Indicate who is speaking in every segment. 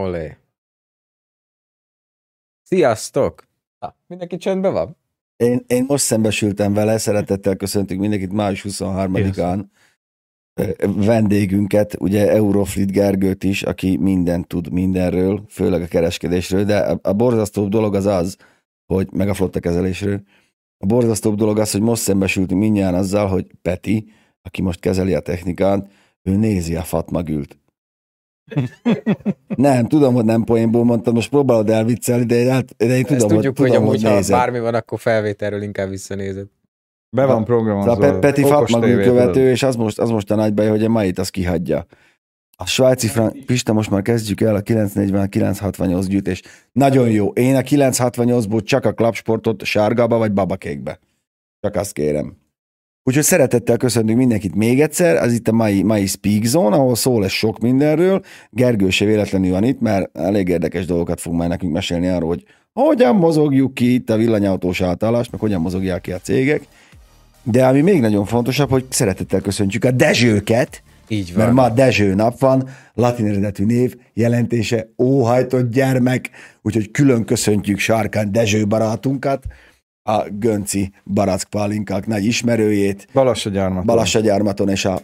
Speaker 1: Olé. Sziasztok! Ha, mindenki csöndben van?
Speaker 2: Én, én most szembesültem vele, szeretettel köszöntünk mindenkit május 23-án vendégünket, ugye Euroflit Gergőt is, aki mindent tud mindenről, főleg a kereskedésről, de a, a borzasztóbb dolog az az, hogy meg a flotta kezelésről, a borzasztóbb dolog az, hogy most szembesültünk mindjárt azzal, hogy Peti, aki most kezeli a technikát, ő nézi a Fatma Gült. nem, tudom, hogy nem poénból mondtam, most próbálod elviccelni, de hát, de én tudom,
Speaker 1: Ezt tudjuk,
Speaker 2: hogy, tudom,
Speaker 1: hogy,
Speaker 2: hogy
Speaker 1: ha
Speaker 2: nézed.
Speaker 1: bármi van, akkor felvételről inkább visszanézed.
Speaker 3: Be van programozva.
Speaker 2: Szóval Pe- Peti
Speaker 3: Okos
Speaker 2: Fatma Gül
Speaker 3: tévé,
Speaker 2: követő, és az most, az most a nagy baj, hogy a mait az kihagyja. A svájci frank... Pista, most már kezdjük el a 940-968 gyűjtés. Nagyon jó. Én a 968-ból csak a klapsportot sárgába vagy babakékbe. Csak azt kérem. Úgyhogy szeretettel köszöntünk mindenkit még egyszer, ez itt a mai, mai Speak Zone, ahol szó lesz sok mindenről. Gergő se véletlenül van itt, mert elég érdekes dolgokat fog majd nekünk mesélni arról, hogy hogyan mozogjuk ki itt a villanyautós átállást, meg hogyan mozogják ki a cégek. De ami még nagyon fontosabb, hogy szeretettel köszöntjük a Dezsőket,
Speaker 1: Így van.
Speaker 2: mert ma Dezső nap van, latin eredetű név, jelentése óhajtott gyermek, úgyhogy külön köszöntjük Sárkán Dezső barátunkat, a Gönci Barack Pálinkák nagy ismerőjét,
Speaker 3: Balassa
Speaker 2: gyarmaton és a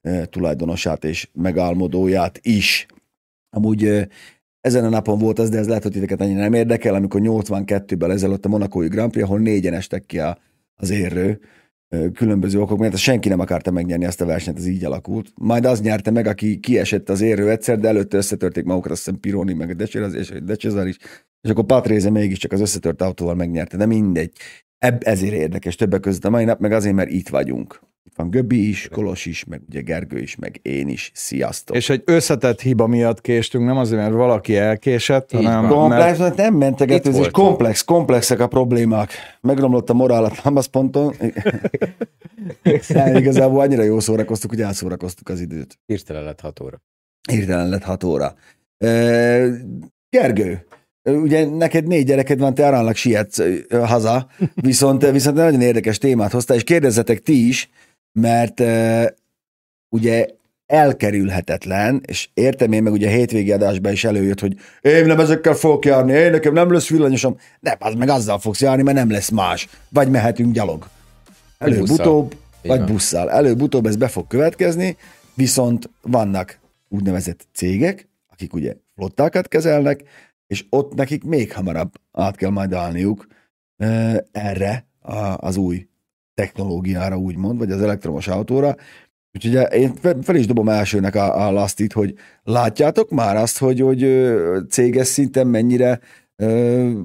Speaker 2: eh, tulajdonosát és megálmodóját is. Amúgy ezen a napon volt az, de ez lehet, hogy titeket annyira nem érdekel, amikor 82-ben ezelőtt a Monakói Grand Prix, ahol négyen estek ki a, az érő, különböző okok miatt, senki nem akarta megnyerni ezt a versenyt, ez így alakult. Majd az nyerte meg, aki kiesett az érő egyszer, de előtte összetörték magukat, azt hiszem Pironi, meg a Decezar és a Decezar is, és akkor Patréze mégiscsak az összetört autóval megnyerte, de mindegy. Ebb, ezért érdekes többek között a mai nap, meg azért, mert itt vagyunk. Itt van Göbbi is, Kolos is, meg ugye Gergő is, meg én is. Sziasztok!
Speaker 3: És egy összetett hiba miatt késtünk, nem azért, mert valaki elkésett,
Speaker 1: Így
Speaker 3: hanem.
Speaker 2: Komplex,
Speaker 3: mert
Speaker 2: nem mentegetőzés, komplex, komplexek a problémák. Megromlott a morál a támaszponton. Igazából annyira jó szórakoztuk, hogy elszórakoztuk az időt.
Speaker 1: Hirtelen lett 6 óra.
Speaker 2: Hirtelen lett 6 óra. E, Gergő, ugye neked négy gyereked van, te aránylag sietsz haza, viszont, viszont nagyon érdekes témát hoztál, és kérdezzetek ti is, mert ugye elkerülhetetlen, és értem én meg ugye a hétvégi adásban is előjött, hogy én nem ezekkel fogok járni, én nekem nem lesz villanyosom, de az meg azzal fogsz járni, mert nem lesz más. Vagy mehetünk gyalog. Előbb-utóbb, vagy busszal. Előbb-utóbb ez be fog következni, viszont vannak úgynevezett cégek, akik ugye flottákat kezelnek, és ott nekik még hamarabb át kell majd állniuk erre az új technológiára, úgymond, vagy az elektromos autóra. Úgyhogy én fe- fel is dobom elsőnek a, a lastit, hogy látjátok már azt, hogy, hogy céges szinten mennyire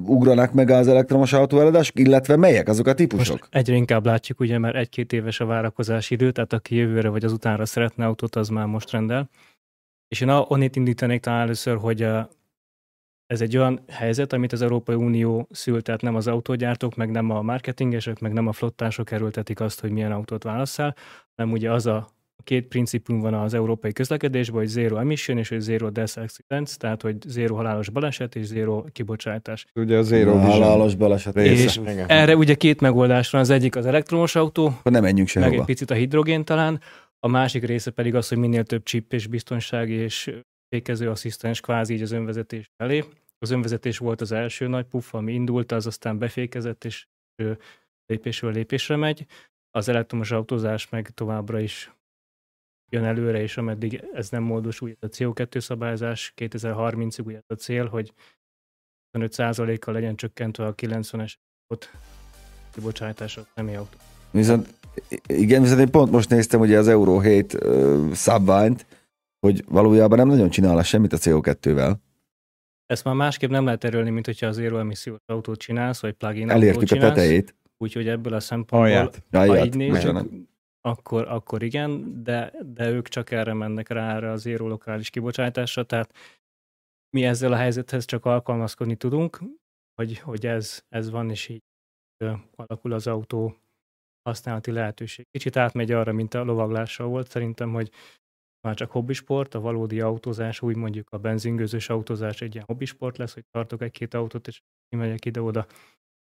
Speaker 2: ugranak meg az elektromos autóeladások, illetve melyek azok a típusok?
Speaker 4: Most egyre inkább látjuk, ugye, mert egy-két éves a várakozási idő, tehát aki jövőre vagy azutánra szeretne autót, az már most rendel. És én onnét indítanék talán először, hogy ez egy olyan helyzet, amit az Európai Unió szült, tehát nem az autógyártók, meg nem a marketingesek, meg nem a flottások erőltetik azt, hogy milyen autót válasszál, hanem ugye az a két principum van az európai közlekedésben, hogy zero emission és hogy zero death accidents, tehát hogy zero halálos baleset és zero kibocsátás.
Speaker 3: ugye a Zero Vision.
Speaker 2: Halálos baleset
Speaker 3: Része.
Speaker 4: És
Speaker 1: Igen.
Speaker 4: erre ugye két megoldás van, az egyik az elektromos autó,
Speaker 2: nem menjünk
Speaker 4: meg egy
Speaker 2: sehova.
Speaker 4: picit a hidrogén talán, a másik része pedig az, hogy minél több chip és biztonsági és fékező asszisztens kvázi így az önvezetés felé. Az önvezetés volt az első nagy puff, ami indult, az aztán befékezett, és ö, lépésről lépésre megy. Az elektromos autózás meg továbbra is jön előre, és ameddig ez nem módosul, a CO2 szabályzás 2030-ig ugye a cél, hogy 25%-kal legyen csökkentve a 90-es ott kibocsátás a személyautó.
Speaker 2: Viszont igen, viszont én pont most néztem ugye az Euro 7 uh, szabványt, hogy valójában nem nagyon csinál semmit a CO2-vel.
Speaker 4: Ezt már másképp nem lehet erőlni, mint hogyha az zero emissziós autót csinálsz, vagy plug-in
Speaker 2: Elértük
Speaker 4: autót
Speaker 2: a tetejét.
Speaker 4: Úgyhogy ebből a szempontból,
Speaker 3: Alját.
Speaker 4: ha
Speaker 2: Jajját,
Speaker 4: így nézzük, akkor, akkor igen, de, de ők csak erre mennek rá, erre az zero lokális kibocsátásra, tehát mi ezzel a helyzethez csak alkalmazkodni tudunk, hogy, hogy ez, ez van, és így alakul az autó használati lehetőség. Kicsit átmegy arra, mint a lovaglással volt, szerintem, hogy már csak hobbisport, a valódi autózás, úgy mondjuk a benzingőzős autózás egy ilyen hobbisport lesz, hogy tartok egy-két autót, és kimegyek ide-oda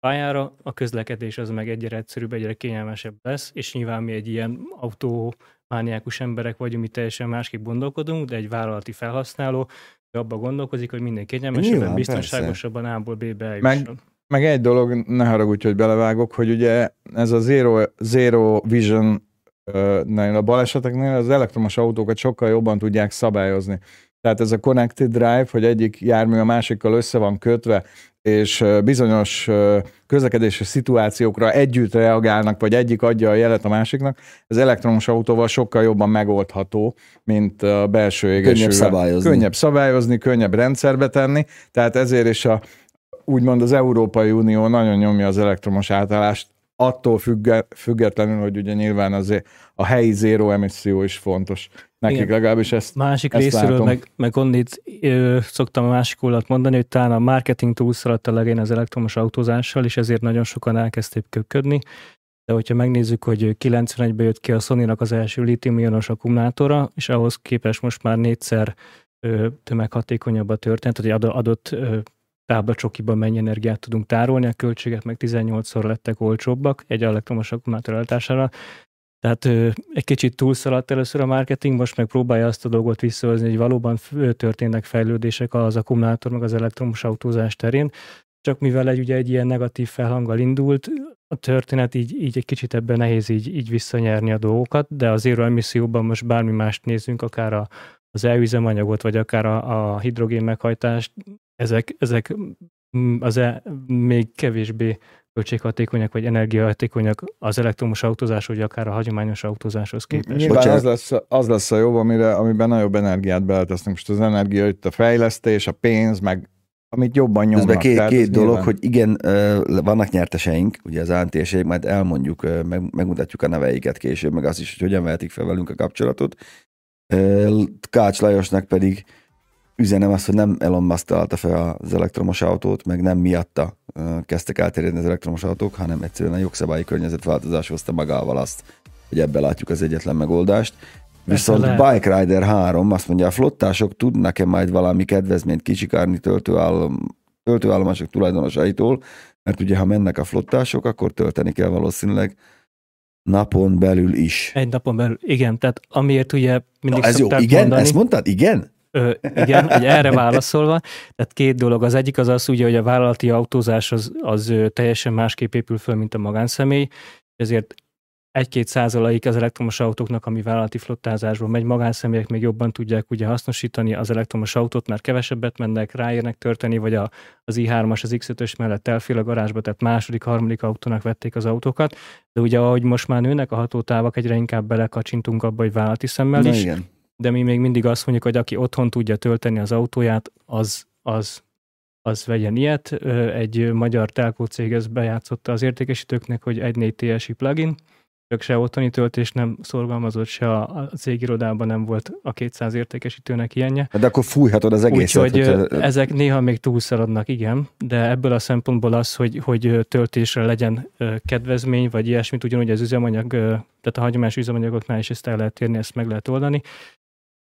Speaker 4: pályára, a közlekedés az meg egyre egyszerűbb, egyre kényelmesebb lesz, és nyilván mi egy ilyen autómániákus emberek vagyunk, mi teljesen másképp gondolkodunk, de egy vállalati felhasználó abba gondolkozik, hogy minden kényelmesebben,
Speaker 2: Nyilván,
Speaker 4: biztonságosabban A-ból B-be
Speaker 3: Meg-
Speaker 4: eljusson.
Speaker 3: Meg egy dolog, ne haragudj, hogy belevágok, hogy ugye ez a Zero, Zero Vision a baleseteknél az elektromos autókat sokkal jobban tudják szabályozni. Tehát ez a Connected Drive, hogy egyik jármű a másikkal össze van kötve, és bizonyos közlekedési szituációkra együtt reagálnak, vagy egyik adja a jelet a másiknak, ez elektromos autóval sokkal jobban megoldható, mint a belső égésűvel.
Speaker 2: Könnyebb szabályozni.
Speaker 3: Könnyebb szabályozni, könnyebb rendszerbe tenni, tehát ezért is a úgymond az Európai Unió nagyon nyomja az elektromos átállást, attól függe, függetlenül, hogy ugye nyilván az a helyi zéró emisszió is fontos. Nekik
Speaker 4: Igen.
Speaker 3: legalábbis ezt
Speaker 4: Másik
Speaker 3: Ezt
Speaker 4: részéről
Speaker 3: látom.
Speaker 4: meg, meg onnit ö, szoktam a másik oldalt mondani, hogy talán a marketing túlszaladt a legén az elektromos autózással, és ezért nagyon sokan elkezdték köpködni. De hogyha megnézzük, hogy 91-ben jött ki a Sony-nak az első litium-ionos akkumulátora, és ahhoz képest most már négyszer tömeghatékonyabb a történet, hogy adott, táblacsokiban mennyi energiát tudunk tárolni, a költségek meg 18-szor lettek olcsóbbak egy elektromos akkumulátor eltására. Tehát ö, egy kicsit túlszaladt először a marketing, most meg próbálja azt a dolgot visszahozni, hogy valóban történnek fejlődések az akkumulátor meg az elektromos autózás terén, csak mivel egy, ugye egy ilyen negatív felhanggal indult, a történet így, így egy kicsit ebben nehéz így, így visszanyerni a dolgokat, de az zero emisszióban most bármi mást nézzünk, akár a, az elüzemanyagot, vagy akár a, a hidrogén meghajtást, ezek, ezek mm, az e, még kevésbé költséghatékonyak vagy energiahatékonyak az elektromos autózás, vagy akár a hagyományos autózáshoz képest.
Speaker 3: Nyilván
Speaker 2: Bocsánat.
Speaker 3: az lesz, az lesz a jobb, amire, amiben nagyobb energiát beletesznek. Most az energia itt a fejlesztés, a pénz, meg amit jobban nyomnak.
Speaker 2: Közben két,
Speaker 3: Tehát ez
Speaker 2: két dolog,
Speaker 3: nyilván-
Speaker 2: hogy igen, vannak nyerteseink, ugye az ANTS, majd elmondjuk, meg, megmutatjuk a neveiket később, meg azt is, hogy hogyan vehetik fel velünk a kapcsolatot. Kács Lajosnak pedig üzenem azt, hogy nem Elon Musk találta fel az elektromos autót, meg nem miatta kezdtek elterjedni az elektromos autók, hanem egyszerűen a jogszabályi környezetváltozás hozta magával azt, hogy ebben látjuk az egyetlen megoldást. Viszont
Speaker 4: lehet.
Speaker 2: Bike Rider 3 azt mondja, a flottások tudnak-e majd valami kedvezményt kicsikárni töltőállom, töltőállomások tulajdonosaitól, mert ugye ha mennek a flottások, akkor tölteni kell valószínűleg napon belül is.
Speaker 4: Egy napon belül, igen, tehát amiért ugye mindig
Speaker 2: Na, ez jó, igen?
Speaker 4: mondani,
Speaker 2: Ezt mondtad? Igen?
Speaker 4: Ö, igen, hogy erre válaszolva, tehát két dolog. Az egyik az az, ugye, hogy a vállalati autózás az, az teljesen másképp épül föl, mint a magánszemély, ezért egy-két százalék az elektromos autóknak, ami vállalati flottázásból megy, magánszemélyek még jobban tudják ugye hasznosítani az elektromos autót, mert kevesebbet mennek, ráérnek törteni, vagy a, az i3-as, az X5-ös mellett elfél a garázsba, tehát második, harmadik autónak vették az autókat, de ugye ahogy most már nőnek a hatótávak, egyre inkább belekacsintunk abba, hogy vállalati szemmel
Speaker 2: Na
Speaker 4: is,
Speaker 2: igen.
Speaker 4: De mi még mindig azt mondjuk, hogy aki otthon tudja tölteni az autóját, az, az, az vegyen ilyet. Egy magyar telkó cég ezt bejátszotta az értékesítőknek, hogy egy 4 TSI plugin, csak se otthoni töltés nem szorgalmazott, se a, cégirodában nem volt a 200 értékesítőnek ilyenje.
Speaker 2: De akkor fújhatod az egészet.
Speaker 4: Úgyhogy
Speaker 2: hogyha-
Speaker 4: ezek néha még túlszaladnak, igen, de ebből a szempontból az, hogy, hogy töltésre legyen kedvezmény, vagy ilyesmit, ugyanúgy az üzemanyag, tehát a hagyományos üzemanyagoknál is ezt el lehet érni, ezt meg lehet oldani.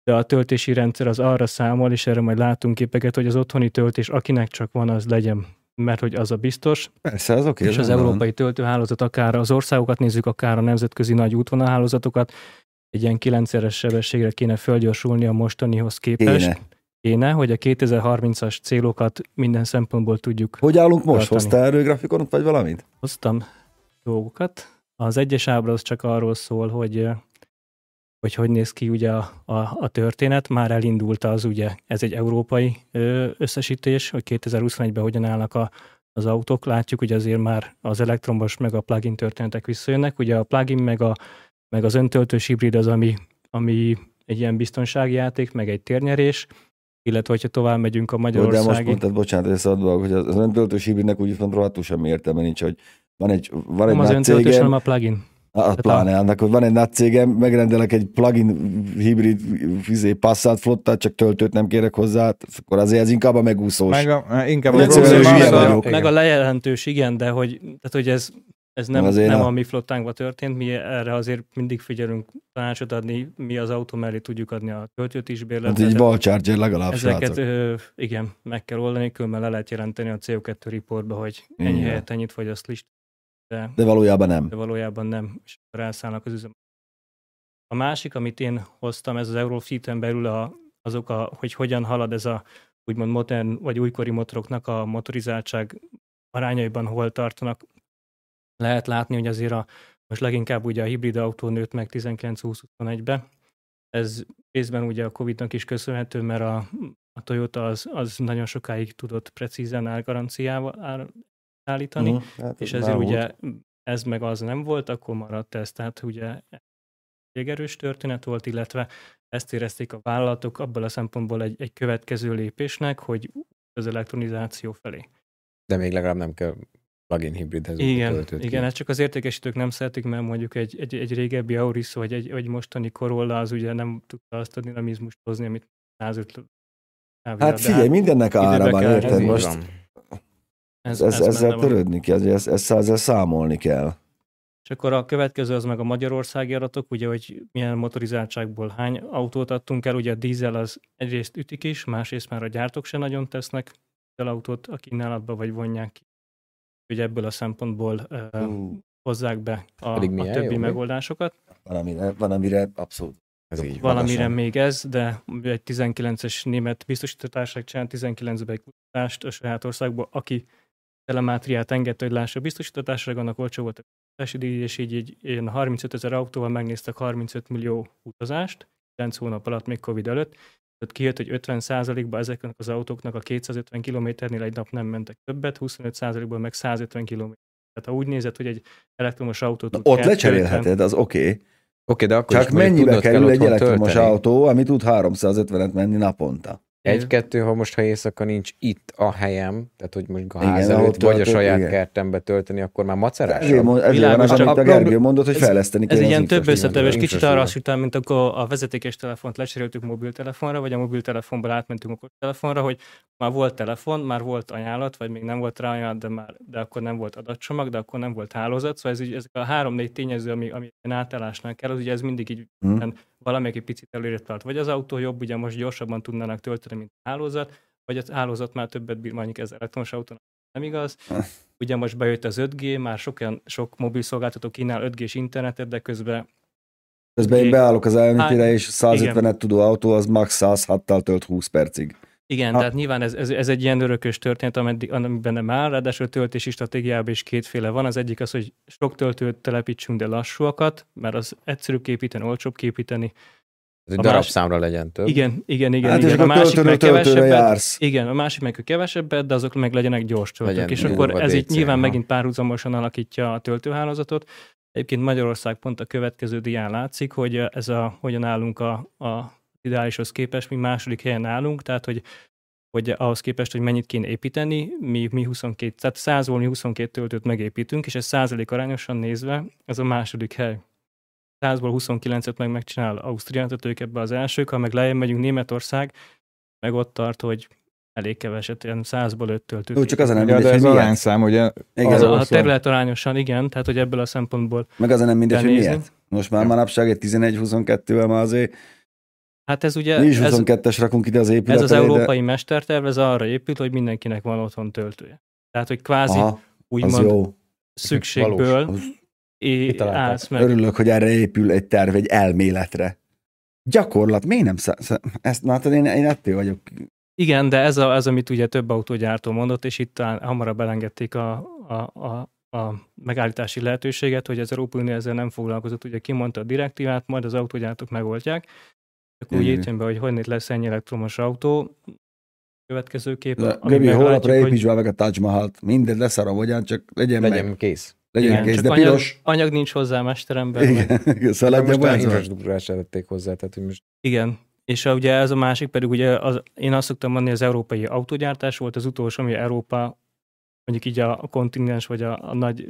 Speaker 4: De a töltési rendszer az arra számol, és erre majd látunk képeket, hogy az otthoni töltés, akinek csak van, az legyen mert hogy az a biztos,
Speaker 2: Persze, az oké.
Speaker 4: és az
Speaker 2: van.
Speaker 4: európai töltőhálózat, akár az országokat nézzük, akár a nemzetközi nagy útvonalhálózatokat, egy ilyen 9-es sebességre kéne fölgyorsulni a mostanihoz képest.
Speaker 2: Kéne.
Speaker 4: Kéne, hogy a 2030-as célokat minden szempontból tudjuk.
Speaker 2: Hogy állunk most?
Speaker 4: Tartani.
Speaker 2: Hoztál erről grafikonot, vagy valamit?
Speaker 4: Hoztam dolgokat. Az egyes ábra az csak arról szól, hogy hogy hogy néz ki ugye a, a, a történet. Már elindult az ugye, ez egy európai összesítés, hogy 2021-ben hogyan állnak a, az autók. Látjuk, hogy azért már az elektromos meg a plug-in történetek visszajönnek. Ugye a plug-in meg, a, meg az öntöltős hibrid az, ami, ami egy ilyen biztonsági játék, meg egy térnyerés, illetve hogyha tovább megyünk a
Speaker 2: Jó, de
Speaker 4: magyarországi...
Speaker 2: most mondtad, bocsánat, hogy szabadba, hogy az az öntöltős hibridnek úgy van rohadtul semmi értelme nincs, hogy van egy, van egy
Speaker 4: nem az
Speaker 2: nagy
Speaker 4: öntöltős,
Speaker 2: cégem,
Speaker 4: hanem a plugin.
Speaker 2: A, pláne annak, hogy van egy nagy cégem, megrendelek egy plugin hibrid fizé Passat flottát, csak töltőt nem kérek hozzá, hát akkor azért ez inkább a megúszós.
Speaker 3: Meg a, inkább
Speaker 2: Én
Speaker 3: a probléma az a-.
Speaker 4: Meg a lejelentős, igen, de hogy, tehát, hogy ez, ez nem,
Speaker 2: Azért
Speaker 4: nem
Speaker 2: a-
Speaker 4: a mi flottánkban történt, mi erre azért mindig figyelünk tanácsot adni, mi az autó mellé tudjuk adni a töltőt is
Speaker 2: Hát
Speaker 4: bérletre.
Speaker 2: egy Val Charger legalább,
Speaker 4: Ezeket ö, igen, meg kell oldani, különben le lehet jelenteni a CO2 reportba, hogy ennyi
Speaker 2: Igen.
Speaker 4: helyet ennyit fogyaszt list, de,
Speaker 2: De valójában nem.
Speaker 4: de valójában nem, és akkor elszállnak az üzem. A másik, amit én hoztam, ez az Eurofleet-en belül a, azok, a, hogy hogyan halad ez a úgymond modern vagy újkori motoroknak a motorizáltság arányaiban hol tartanak. Lehet látni, hogy azért a, most leginkább ugye a hibrid autó nőtt meg 19-20-21-be. Ez részben ugye a Covid-nak is köszönhető, mert a, a Toyota az, az nagyon sokáig tudott precízen árgaranciával állítani,
Speaker 2: Mhm, hát
Speaker 4: és
Speaker 2: ez
Speaker 4: ezért ugye ez meg az nem volt, akkor maradt ez. Tehát ugye elég erős történet volt, illetve ezt érezték a vállalatok abból a szempontból egy, egy következő lépésnek, hogy az elektronizáció felé.
Speaker 1: De még legalább nem kell plug-in hibridhez
Speaker 4: Igen, igen, ezt csak az értékesítők nem szeretik, mert mondjuk egy, egy, egy régebbi Auris vagy egy, egy mostani Corolla az ugye nem tudta azt a dinamizmust hozni, amit 105
Speaker 2: Hát figyelj, mindennek ára van, érted?
Speaker 1: Ez
Speaker 2: Most
Speaker 1: van.
Speaker 2: Ez, ez, ezzel
Speaker 4: benne van.
Speaker 2: törődni kell, ezzel, ezzel, ezzel számolni kell.
Speaker 4: És akkor a következő az meg a magyarországi adatok, ugye, hogy milyen motorizáltságból hány autót adtunk el. Ugye a dízel az egyrészt ütik is, másrészt már a gyártók se nagyon tesznek autót a kínálatba, vagy vonják ki. Ugye ebből a szempontból uh, hozzák be a, a többi
Speaker 1: jó,
Speaker 4: megoldásokat.
Speaker 2: van, amire, van, amire abszolút.
Speaker 1: Ez így van.
Speaker 4: Valamire
Speaker 2: magasan.
Speaker 4: még ez, de egy 19-es német biztosítótárság csinált 19-ben egy kutatást a saját országból, aki telemátriát engedte, hogy lássa a biztosítótárság, annak olcsó volt a kutatási díj, és így, így ilyen 35 ezer autóval megnéztek 35 millió utazást, 9 hónap alatt, még Covid előtt, tehát kijött, hogy 50%-ban ezeknek az autóknak a 250 kilométernél egy nap nem mentek többet, 25%-ból meg 150 km. Tehát ha úgy nézed, hogy egy elektromos autót
Speaker 2: ott
Speaker 4: 250
Speaker 2: lecserélheted, az oké. Okay.
Speaker 1: Oké, de akkor
Speaker 2: Csak mennyibe
Speaker 1: kell
Speaker 2: kerül egy elektromos
Speaker 1: tölteni.
Speaker 2: autó, ami tud 350-et menni naponta?
Speaker 1: Egy-kettő, ha most ha éjszaka nincs itt a helyem, tehát hogy mondjuk a
Speaker 2: Igen,
Speaker 1: ház
Speaker 2: ahol
Speaker 1: előtt, vagy a saját
Speaker 2: igen.
Speaker 1: kertembe tölteni, akkor már macerás.
Speaker 2: Ezért, mond, ezért van
Speaker 4: Világos,
Speaker 2: az, amit a
Speaker 1: a
Speaker 2: Gergő mondott, hogy
Speaker 4: ez-
Speaker 2: fejleszteni kell
Speaker 4: Ez ilyen több
Speaker 2: infrastruktúrát.
Speaker 4: összetevős, kicsit arra
Speaker 1: infrastruktúra.
Speaker 4: hasonlítani, mint akkor a vezetékes telefont lecseréltük mobiltelefonra, vagy a mobiltelefonból átmentünk okostelefonra, hogy már volt telefon, már volt ajánlat, vagy még nem volt rá ajánlat, de, már, de akkor nem volt adatcsomag, de akkor nem volt hálózat. Szóval ez így, ezek a három-négy tényező, ami, ami átállásnál kell, az ugye ez mindig így
Speaker 2: Hm.
Speaker 4: Valamelyik picit előre tart. Vagy az autó jobb, ugye most gyorsabban tudnának tölteni, mint a hálózat, vagy a hálózat már többet bír, mondjuk ez elektromos autónak nem igaz. Ugye most bejött az 5G, már sok, olyan, sok mobil szolgáltató kínál 5G-s internetet, de közben
Speaker 2: Közben én beállok az
Speaker 4: Hát,
Speaker 2: és 150-et tudó autó az max 106-tal tölt 20 percig.
Speaker 4: Igen,
Speaker 2: Ha-
Speaker 4: tehát nyilván ez, ez, ez egy ilyen örökös történet, ameddig, amiben nem áll, ráadásul a töltési stratégiában is kétféle van. Az egyik az, hogy sok töltőt telepítsünk, de lassúakat, mert az egyszerűbb képíteni, olcsóbb képíteni.
Speaker 1: Ez egy
Speaker 4: A
Speaker 1: darabszámra legyen több.
Speaker 4: Igen, igen, igen.
Speaker 2: Hát és
Speaker 4: igen.
Speaker 2: akkor töltőről
Speaker 4: meg kevesebbet,
Speaker 2: jársz.
Speaker 4: igen, a másik meg kevesebbet, de azok meg legyenek gyors töltők.
Speaker 1: Legyen
Speaker 4: és akkor ez így nyilván
Speaker 1: aha.
Speaker 4: megint párhuzamosan alakítja a töltőhálózatot. Egyébként Magyarország pont a következő dián látszik, hogy ez a, hogyan állunk a, a ideálishoz képest, mi második helyen állunk, tehát hogy hogy ahhoz képest, hogy mennyit kéne építeni, mi, mi 22, tehát 100-ból mi 22 töltőt megépítünk, és ez százalék arányosan nézve, ez a második hely. 100-ból 29-et meg megcsinál Ausztria, tehát ők ebbe az elsők, ha meg lejjebb megyünk Németország, meg ott tart, hogy elég keveset, ilyen 100-ból 5 töltőt.
Speaker 2: Jó, csak az a nem mindegy,
Speaker 3: de ez
Speaker 2: miért.
Speaker 3: arányszám, ugye?
Speaker 2: Igen,
Speaker 4: az
Speaker 3: arról
Speaker 4: a, terület arányosan, igen, tehát hogy ebből a szempontból.
Speaker 2: meg az a nem mindegy, hogy miért. Most már manapság egy 11-22-vel már azért
Speaker 4: Hát ez ugye,
Speaker 2: mi is
Speaker 4: ez,
Speaker 2: 22-es rakunk ide az épületre.
Speaker 4: ez az
Speaker 2: de-
Speaker 4: európai mesterterv, ez arra épült, hogy mindenkinek van otthon töltője. Tehát, hogy kvázi
Speaker 2: Aha,
Speaker 4: úgymond
Speaker 2: jó.
Speaker 4: szükségből
Speaker 1: Valós.
Speaker 4: é- állsz meg.
Speaker 2: Örülök, hogy erre épül egy terv, egy elméletre. Gyakorlat, miért nem szá- szá- ezt, na, hát én, én ettől vagyok.
Speaker 4: Igen, de ez a, az, amit ugye több autógyártó mondott, és itt hamarabb elengedték a, a, a, a megállítási lehetőséget, hogy az Európai Unió ezzel nem foglalkozott. Ugye kimondta a direktívát, majd az autógyártók megoldják. Akkor úgy jöttem be, hogy honnét lesz ennyi elektromos autó. Következő kép,
Speaker 2: Göbi, holnapra építs már meg a Taj Mahalt. Mindent leszarom, hogyan, csak legyen,
Speaker 1: Legyen
Speaker 2: meg.
Speaker 1: kész.
Speaker 2: Legyen
Speaker 4: igen,
Speaker 2: kész,
Speaker 4: csak
Speaker 2: de
Speaker 4: anyag,
Speaker 2: piros.
Speaker 4: anyag nincs hozzá mesterember. meg-
Speaker 2: Igen,
Speaker 1: De
Speaker 2: szaladja
Speaker 1: most már infrastruktúrát se tették hozzá, tehát hogy most
Speaker 4: Igen, és a, ugye ez a másik pedig, ugye az, én azt szoktam mondani, az európai autógyártás volt az utolsó, ami Európa, mondjuk így a, a kontinens vagy a, a nagy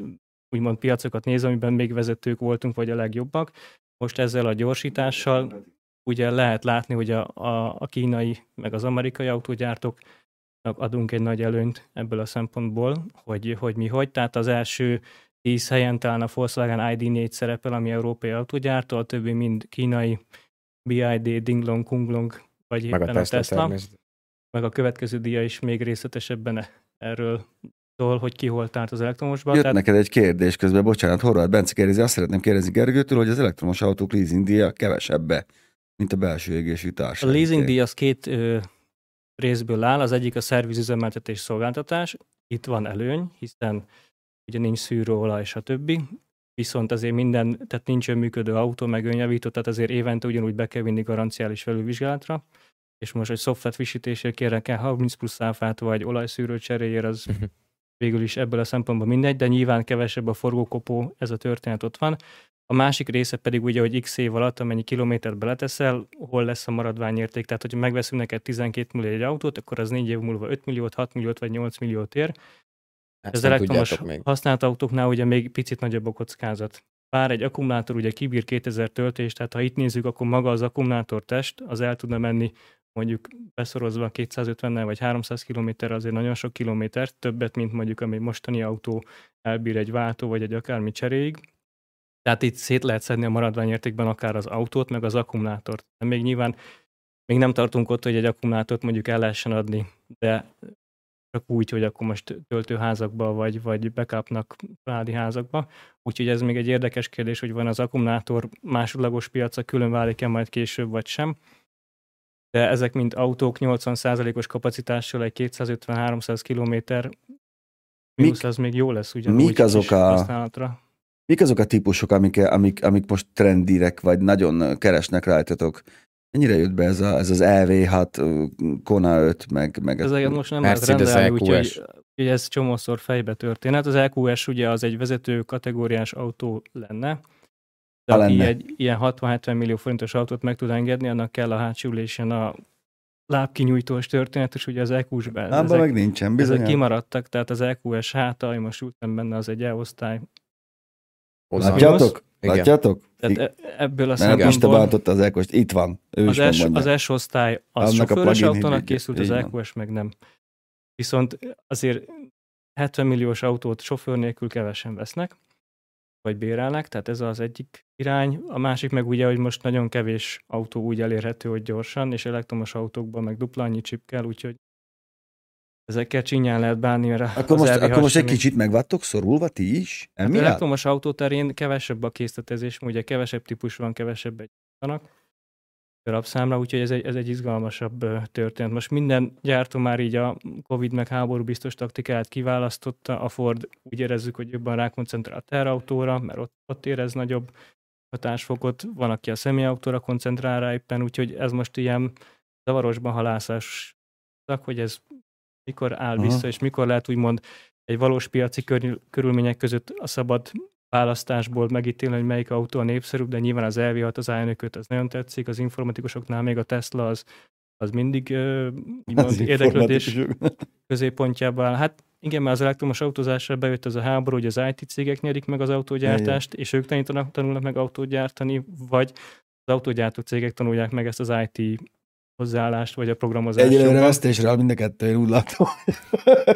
Speaker 4: úgymond piacokat néz, amiben még vezetők voltunk, vagy a legjobbak. Most ezzel a gyorsítással ugye lehet látni, hogy a, a, a kínai, meg az amerikai autógyártóknak adunk egy nagy előnyt ebből a szempontból, hogy, hogy mi hogy. Tehát az első tíz helyen talán a Volkswagen ID4 szerepel, ami európai autógyártó, a többi mind kínai, BID, Dinglong, Kunglong, vagy
Speaker 1: meg a
Speaker 4: éppen
Speaker 1: Tesla,
Speaker 4: a Tesla, meg a következő dia is még részletesebben erről szól, hogy ki hol tárt az elektromosban.
Speaker 2: Jött
Speaker 4: Tehát,
Speaker 2: neked egy kérdés közben, bocsánat, Horváth Bence kérdezi, azt szeretném kérdezni Gergőtől, hogy az elektromos autók leasing díja kevesebbe. Mint a belső égésű
Speaker 4: A
Speaker 2: társaság.
Speaker 4: leasing díj az két ö, részből áll, az egyik a szervizüzemeltetés szolgáltatás, itt van előny, hiszen ugye nincs szűrőolaj, stb. Viszont azért minden, tehát nincs önműködő autó, meg önjavító, tehát azért évente ugyanúgy be kell vinni garanciális felülvizsgálatra, és most egy szoftver frissítésért kérek el 30 plusz áfát, vagy olajszűrő cseréjére, az végül is ebből a szempontból mindegy, de nyilván kevesebb a forgókopó, ez a történet ott van. A másik része pedig ugye, hogy x év alatt, amennyi kilométert beleteszel, hol lesz a maradványérték. Tehát, hogyha megveszünk neked 12 millió egy autót, akkor az 4 év múlva 5 milliót, 6 milliót vagy 8 milliót ér.
Speaker 1: Ezt
Speaker 4: Az elektromos használt autóknál ugye még picit nagyobb a kockázat. Bár egy akkumulátor ugye kibír 2000 töltést, tehát ha itt nézzük, akkor maga az akkumulátor test, az el tudna menni mondjuk beszorozva 250 vagy 300 km azért nagyon sok kilométert, többet, mint mondjuk ami mostani autó elbír egy váltó vagy egy akármi cseréig. Tehát itt szét lehet szedni a maradványértékben akár az autót, meg az akkumulátort. De még nyilván még nem tartunk ott, hogy egy akkumulátort mondjuk el lehessen adni, de csak úgy, hogy akkor most töltőházakba, vagy, vagy backupnak családi házakba. Úgyhogy ez még egy érdekes kérdés, hogy van az akkumulátor másodlagos piaca, külön válik-e majd később, vagy sem. De ezek mind autók 80%-os kapacitással egy 250-300 km mínusz az még jó lesz ugyanúgy
Speaker 2: mik azok a-. Mik azok a típusok, amik, amik, amik most trendírek, vagy nagyon keresnek rajtatok? Mennyire jött be ez, a, ez az LV6, ö, Kona 5, meg, meg
Speaker 4: Ezeket most nem lehet rendelni, úgyhogy úgyhogy ez csomószor fejbe történet. Az EQS ugye az egy vezető kategóriás autó lenne, de
Speaker 2: Ha
Speaker 4: aki
Speaker 2: lenne.
Speaker 4: egy ilyen 60-70 millió forintos autót meg tud engedni, annak kell a hátsó ülésen a lábkinyújtós történet, és ugye az EQS-ben
Speaker 2: Abban
Speaker 4: ezek,
Speaker 2: meg nincsen,
Speaker 4: ezek
Speaker 2: bizony.
Speaker 4: kimaradtak, tehát az EQS háta, én most ültem benne, az egy E-osztály.
Speaker 1: Hozzá.
Speaker 2: Látjátok?
Speaker 1: Igen.
Speaker 2: Látjátok?
Speaker 4: Tehát e- ebből a szempontból
Speaker 2: bántotta az Ecost, itt van. Ő
Speaker 4: az,
Speaker 2: is
Speaker 4: S, az S-osztály az
Speaker 2: Annak a
Speaker 4: sofőrös autónak készült, az. EQS meg nem. Viszont azért 70 milliós autót sofőr nélkül kevesen vesznek, vagy bérelnek, tehát ez az egyik irány. A másik meg ugye, hogy most nagyon kevés autó úgy elérhető, hogy gyorsan, és elektromos autókban meg dupla annyi chip kell, úgyhogy ezekkel csinyán lehet bánni, mert
Speaker 2: Akkor most,
Speaker 4: LV6
Speaker 2: akkor most egy kicsit meg vagytok szorulva ti is?
Speaker 4: Hát
Speaker 2: Emiatt?
Speaker 4: elektromos autó terén kevesebb a készletezés, ugye kevesebb típus van, kevesebb egy darabszámra, úgyhogy ez egy, ez egy izgalmasabb történet. Most minden gyártó már így a Covid meg háború biztos taktikáját kiválasztotta, a Ford úgy érezzük, hogy jobban rákoncentrál a terautóra, mert ott, ott érez nagyobb hatásfokot, van, aki a személyautóra koncentrál rá éppen, úgyhogy ez most ilyen zavarosban halászás, hogy ez mikor áll
Speaker 2: Aha.
Speaker 4: vissza, és mikor lehet úgymond egy valós piaci körül, körülmények között a szabad választásból megítélni, hogy melyik autó a népszerűbb, de nyilván az elv az i az nagyon tetszik, az informatikusoknál még a Tesla az, az mindig uh,
Speaker 2: Az
Speaker 4: érdeklődés középpontjába áll. Hát igen, mert az elektromos autózásra bejött az a háború, hogy az IT cégek nyerik meg az autógyártást, és ők tanítanak, tanulnak meg autót gyártani, vagy az autógyártó cégek tanulják meg ezt az IT hozzáállást, vagy a programozást.
Speaker 2: Egyelőre vesztésre mind a kettő, én úgy látom.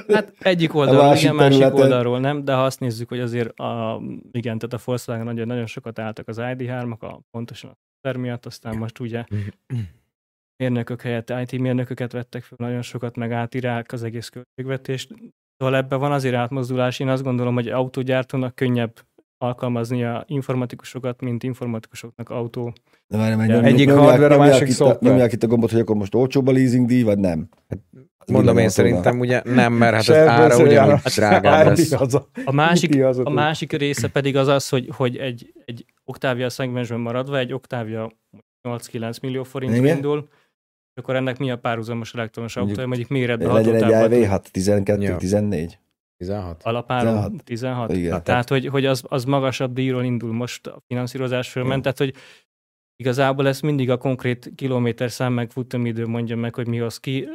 Speaker 4: Hát egyik oldalról,
Speaker 2: másik
Speaker 4: igen, másik
Speaker 2: területen-
Speaker 4: oldalról nem, de ha azt nézzük, hogy azért a, igen, tehát a Volkswagen nagyon, nagyon sokat álltak az ID3-ak, a, pontosan a miatt, aztán most ugye mérnökök helyett IT mérnököket vettek fel, nagyon sokat meg átírák az egész költségvetést. Szóval ebben van azért átmozdulás. Én azt gondolom, hogy autógyártónak könnyebb alkalmazni a informatikusokat, mint informatikusoknak autó.
Speaker 2: De várj, mert
Speaker 3: egyik
Speaker 2: nyomják-
Speaker 3: hardware, a másik
Speaker 2: itt
Speaker 3: szoftver.
Speaker 2: Nyomják itt a gombot, hogy akkor most olcsóbb a leasing díj, vagy nem? Hát, az
Speaker 1: Mondom én
Speaker 2: villamautónál.
Speaker 1: szerintem ugye nem, mert hát az ára ugyanúgy drágább lesz.
Speaker 3: Az a,
Speaker 4: A másik,
Speaker 3: a
Speaker 4: másik része pedig az az, hogy, hogy egy, egy Octavia szegmensben maradva, egy Octavia 8-9 millió forint
Speaker 2: Igen.
Speaker 4: indul, és akkor ennek mi a párhuzamos elektromos autó, mondjuk méretben
Speaker 2: Legyen egy
Speaker 4: hatótávban
Speaker 2: LV6, 12,
Speaker 1: Ja.
Speaker 2: 14.
Speaker 1: 16?
Speaker 4: alapáron
Speaker 2: 16.
Speaker 4: 16.
Speaker 2: Igen.
Speaker 4: Tehát, hogy, hogy az, az magasabb díjról indul most a finanszírozás fölment, tehát, hogy igazából ez mindig a konkrét kilométer szám meg futamidő mondja meg, hogy mi az ki.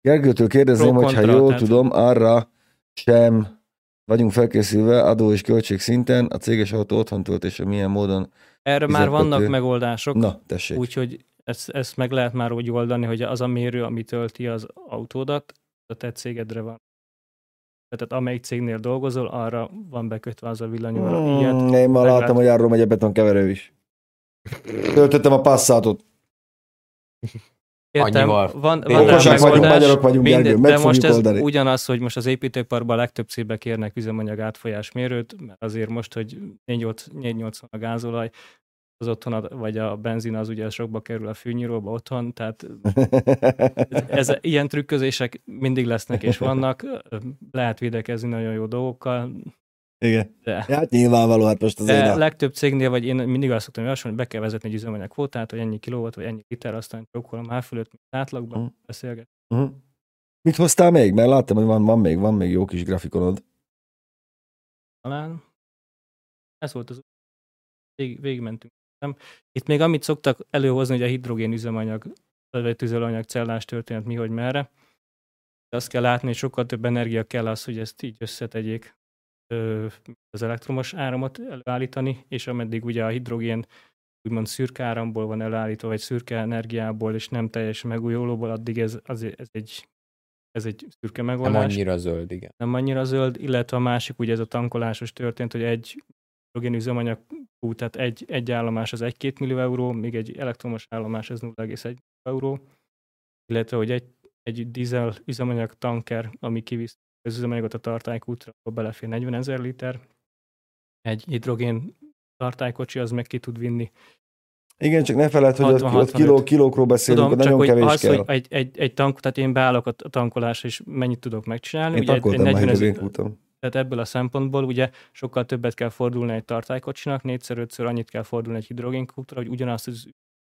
Speaker 2: Gergőtől kérdezném, hogy ha jól
Speaker 4: tehát-
Speaker 2: tudom, arra sem vagyunk felkészülve adó és költség szinten, a céges autó otthon töltése milyen módon.
Speaker 4: Erre már vannak megoldások,
Speaker 2: Na, tessék.
Speaker 4: úgyhogy ezt, ezt meg lehet már úgy oldani, hogy az a mérő, ami tölti az autódat, a te cégedre van. Tehát amelyik cégnél dolgozol, arra van bekötve az a villanyóra. Ilyet
Speaker 2: Hmm, én már láttam, hogy arról megy a betonkeverő is. Töltöttem a passzátot.
Speaker 4: Értem,
Speaker 1: Annyival.
Speaker 4: van, van rá
Speaker 2: Okosak vagyunk, magyarok vagyunk,
Speaker 4: mindegy,
Speaker 2: Gergő, meg
Speaker 4: de most
Speaker 2: fogjuk
Speaker 4: ez
Speaker 2: oldani.
Speaker 4: ugyanaz, hogy most az építőiparban a legtöbb cégbe kérnek üzemanyag átfolyás mérőt, mert azért most, hogy 480 a gázolaj, az otthon, vagy a benzin az ugye sokba kerül a fűnyíróba otthon, tehát ez, ilyen trükközések mindig lesznek és vannak, lehet védekezni nagyon jó dolgokkal,
Speaker 2: igen. De, hát nyilvánvaló, hát most azért.
Speaker 4: De a... legtöbb cégnél, vagy én mindig azt szoktam javasolni, hogy be kell vezetni egy üzemanyag kvótát, hogy ennyi kiló volt, vagy ennyi liter, aztán csokkolom már fölött, mint átlagban uh-huh. beszélget.
Speaker 2: Uh-huh. Mit hoztál még? Mert láttam, hogy van, van, még, van még jó kis grafikonod.
Speaker 4: Talán ez volt az Vég, végigmentünk. Itt még amit szoktak előhozni, hogy a hidrogén üzemanyag, vagy tüzelőanyag cellás történet mi, hogy merre. De azt kell látni, hogy sokkal több energia kell az, hogy ezt így összetegyék az elektromos áramot előállítani, és ameddig ugye a hidrogén úgymond szürke áramból van előállítva, vagy szürke energiából, és nem teljes megújulóból, addig ez, az, ez egy ez egy szürke megoldás.
Speaker 1: Nem annyira zöld, igen.
Speaker 4: Nem annyira zöld, illetve a másik, ugye ez a tankolásos történt, hogy egy hidrogén üzemanyag, tehát egy, egy állomás az 1-2 millió euró, még egy elektromos állomás az 0,1 euró, illetve, hogy egy, egy dízel üzemanyag tanker, ami kivisz az üzemanyagot a tartálykútra, akkor belefér 40 ezer liter. Egy hidrogén tartálykocsi az meg ki tud vinni
Speaker 2: igen, csak ne feled, hogy 60, ott kiló, kilókról beszélünk, Tudom, nagyon csak, kevés az, kell. Hogy
Speaker 4: egy, egy, egy tank, tehát én beállok a tankolásra, és mennyit tudok megcsinálni.
Speaker 2: Én ugye egy, egy 40 ezer,
Speaker 4: tehát ebből a szempontból ugye sokkal többet kell fordulni egy tartálykocsinak, négyszer-ötször annyit kell fordulni egy hidrogénkútra, hogy ugyanazt az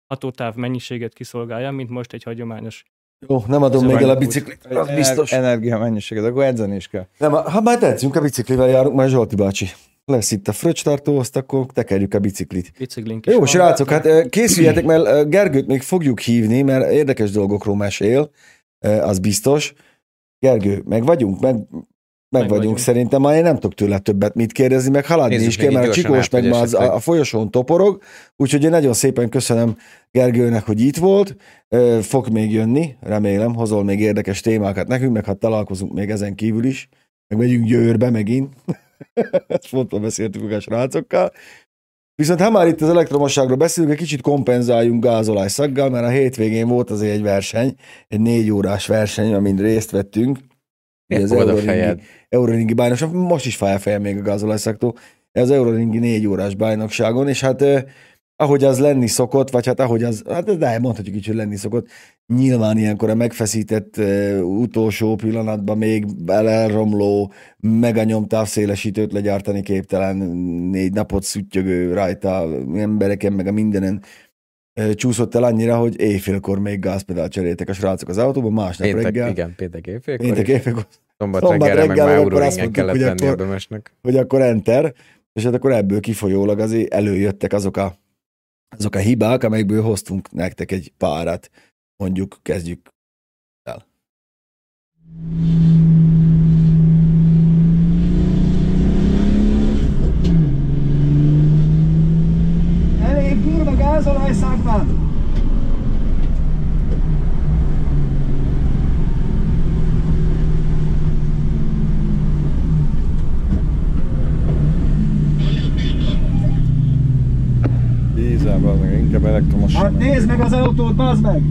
Speaker 4: hatótáv mennyiséget kiszolgálja, mint most egy hagyományos
Speaker 2: jó, nem adom még el a biciklit,
Speaker 3: az biztos. Energia mennyiséget, akkor edzeni is kell.
Speaker 2: Nem, ha majd edzünk, a biciklivel járunk, majd Zsolti bácsi lesz itt a fröccstartó, azt akkor tekerjük a biciklit.
Speaker 4: Biciklink
Speaker 2: Jó, srácok, hát készüljetek, mert Gergőt még fogjuk hívni, mert érdekes dolgokról mesél, az biztos. Gergő, meg vagyunk? Meg, meg, meg vagyunk, vagyunk szerintem, már én nem tudok tőle többet mit kérdezni, meg haladni Nézzük is kell, mert a csikós meg már a, a folyosón toporog, úgyhogy én nagyon szépen köszönöm Gergőnek, hogy itt volt, fog még jönni, remélem, hozol még érdekes témákat nekünk, meg ha találkozunk még ezen kívül is, meg megyünk Győrbe megint. Ezt fontos beszéltük a srácokkal. Viszont ha már itt az elektromosságról beszélünk, egy kicsit kompenzáljunk gázolás szaggal, mert a hétvégén volt azért egy verseny, egy négy órás verseny, amin részt vettünk.
Speaker 1: Ez Euroringi,
Speaker 2: Euroringi bajnokság, most is fáj a fejem még a. Ez az Euroringi négy órás bajnokságon, és hát ahogy az lenni szokott, vagy hát ahogy az, hát de mondhatjuk így, hogy lenni szokott, nyilván ilyenkor a megfeszített uh, utolsó pillanatban még elromló, meganyom távszélesítőt legyártani képtelen, négy napot szüttyögő rajta embereken, meg a mindenen uh, csúszott el annyira, hogy éjfélkor még gázpedál cseréltek a srácok az autóban, másnap
Speaker 1: péntek,
Speaker 2: reggel.
Speaker 1: Igen, péntek éjfélkor.
Speaker 2: Péntek éjfélkor.
Speaker 1: Szombat, Szombat reggelre reggel, meg már euróringen kellett lenni a
Speaker 2: Hogy akkor enter, és hát akkor ebből kifolyólag azért előjöttek azok a azok a hibák, amelyekből hoztunk nektek egy párat. Mondjuk kezdjük el. Elég durva gázolajszák van!
Speaker 3: Dízel, meg, inkább elektromos.
Speaker 2: Hát nézd meg az autót, bazd meg!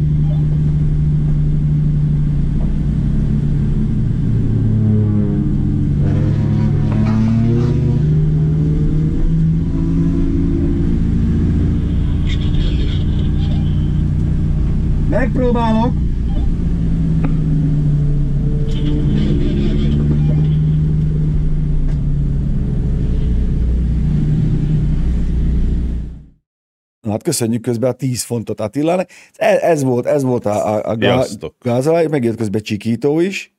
Speaker 2: Megpróbálok. Köszönjük közben a 10 fontot Attilának. Ez, ez volt, ez volt a, a, a gázolaj, megjött közben Csikító is.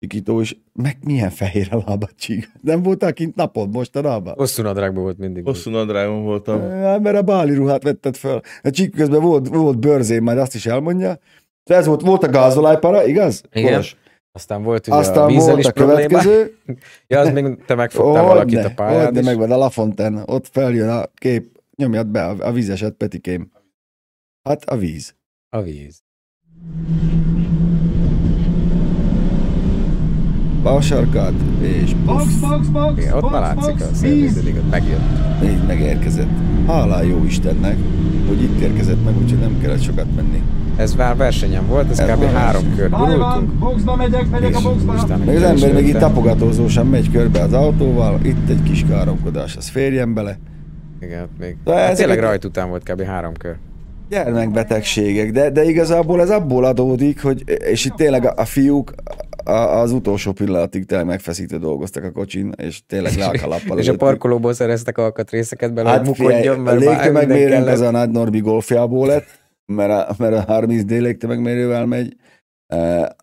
Speaker 2: Csikító is. Meg milyen fehér a lába Csik. Nem voltál kint napod mostanában?
Speaker 1: Hosszú nadrágban volt mindig.
Speaker 3: Hosszú nadrágon voltam.
Speaker 2: Ja, mert a báli ruhát vetted fel. A Csik közben volt, volt bőrzén, majd azt is elmondja. De ez volt, volt a gázolajpara, igaz?
Speaker 1: Igen. Boros. Aztán volt ugye
Speaker 2: Aztán a volt a következő.
Speaker 1: ja, az még te megfogtál oh, valakit ne, a pályán
Speaker 2: De megvan a Lafontaine, ott feljön a kép, Nyomjad be a, a vízeset, Petikém. Hát a víz.
Speaker 1: A víz.
Speaker 2: Balsarkad, és
Speaker 1: box, box, box, Igen, ott box, már látszik box, a szélvédődik, ott megjött.
Speaker 2: Így megérkezett. Hálá jó Istennek, hogy itt érkezett meg, úgyhogy nem kellett sokat menni.
Speaker 1: Ez már versenyen volt, ez, ez kb. három kör gurultunk.
Speaker 2: Boxba megyek, megyek a boxba. Meg az ember meg itt tapogatózósan megy körbe az autóval, itt egy kis káromkodás, az férjen bele
Speaker 1: Igen, ott még.
Speaker 2: De
Speaker 1: Hát tényleg rajt után volt kb. három kör.
Speaker 2: gyermekbetegségek, de, de igazából ez abból adódik, hogy, és itt tényleg a, a fiúk a, az utolsó pillanatig tényleg megfeszítő dolgoztak a kocsin, és tényleg le a kalappal.
Speaker 1: És a parkolóból szereztek alkatrészeket belőle,
Speaker 2: Hát
Speaker 1: mukodjon,
Speaker 2: a
Speaker 1: mert már
Speaker 2: légtömegmérőnk az a nagy Norbi golfjából lett, mert a, mert a 30D légtömegmérővel megy.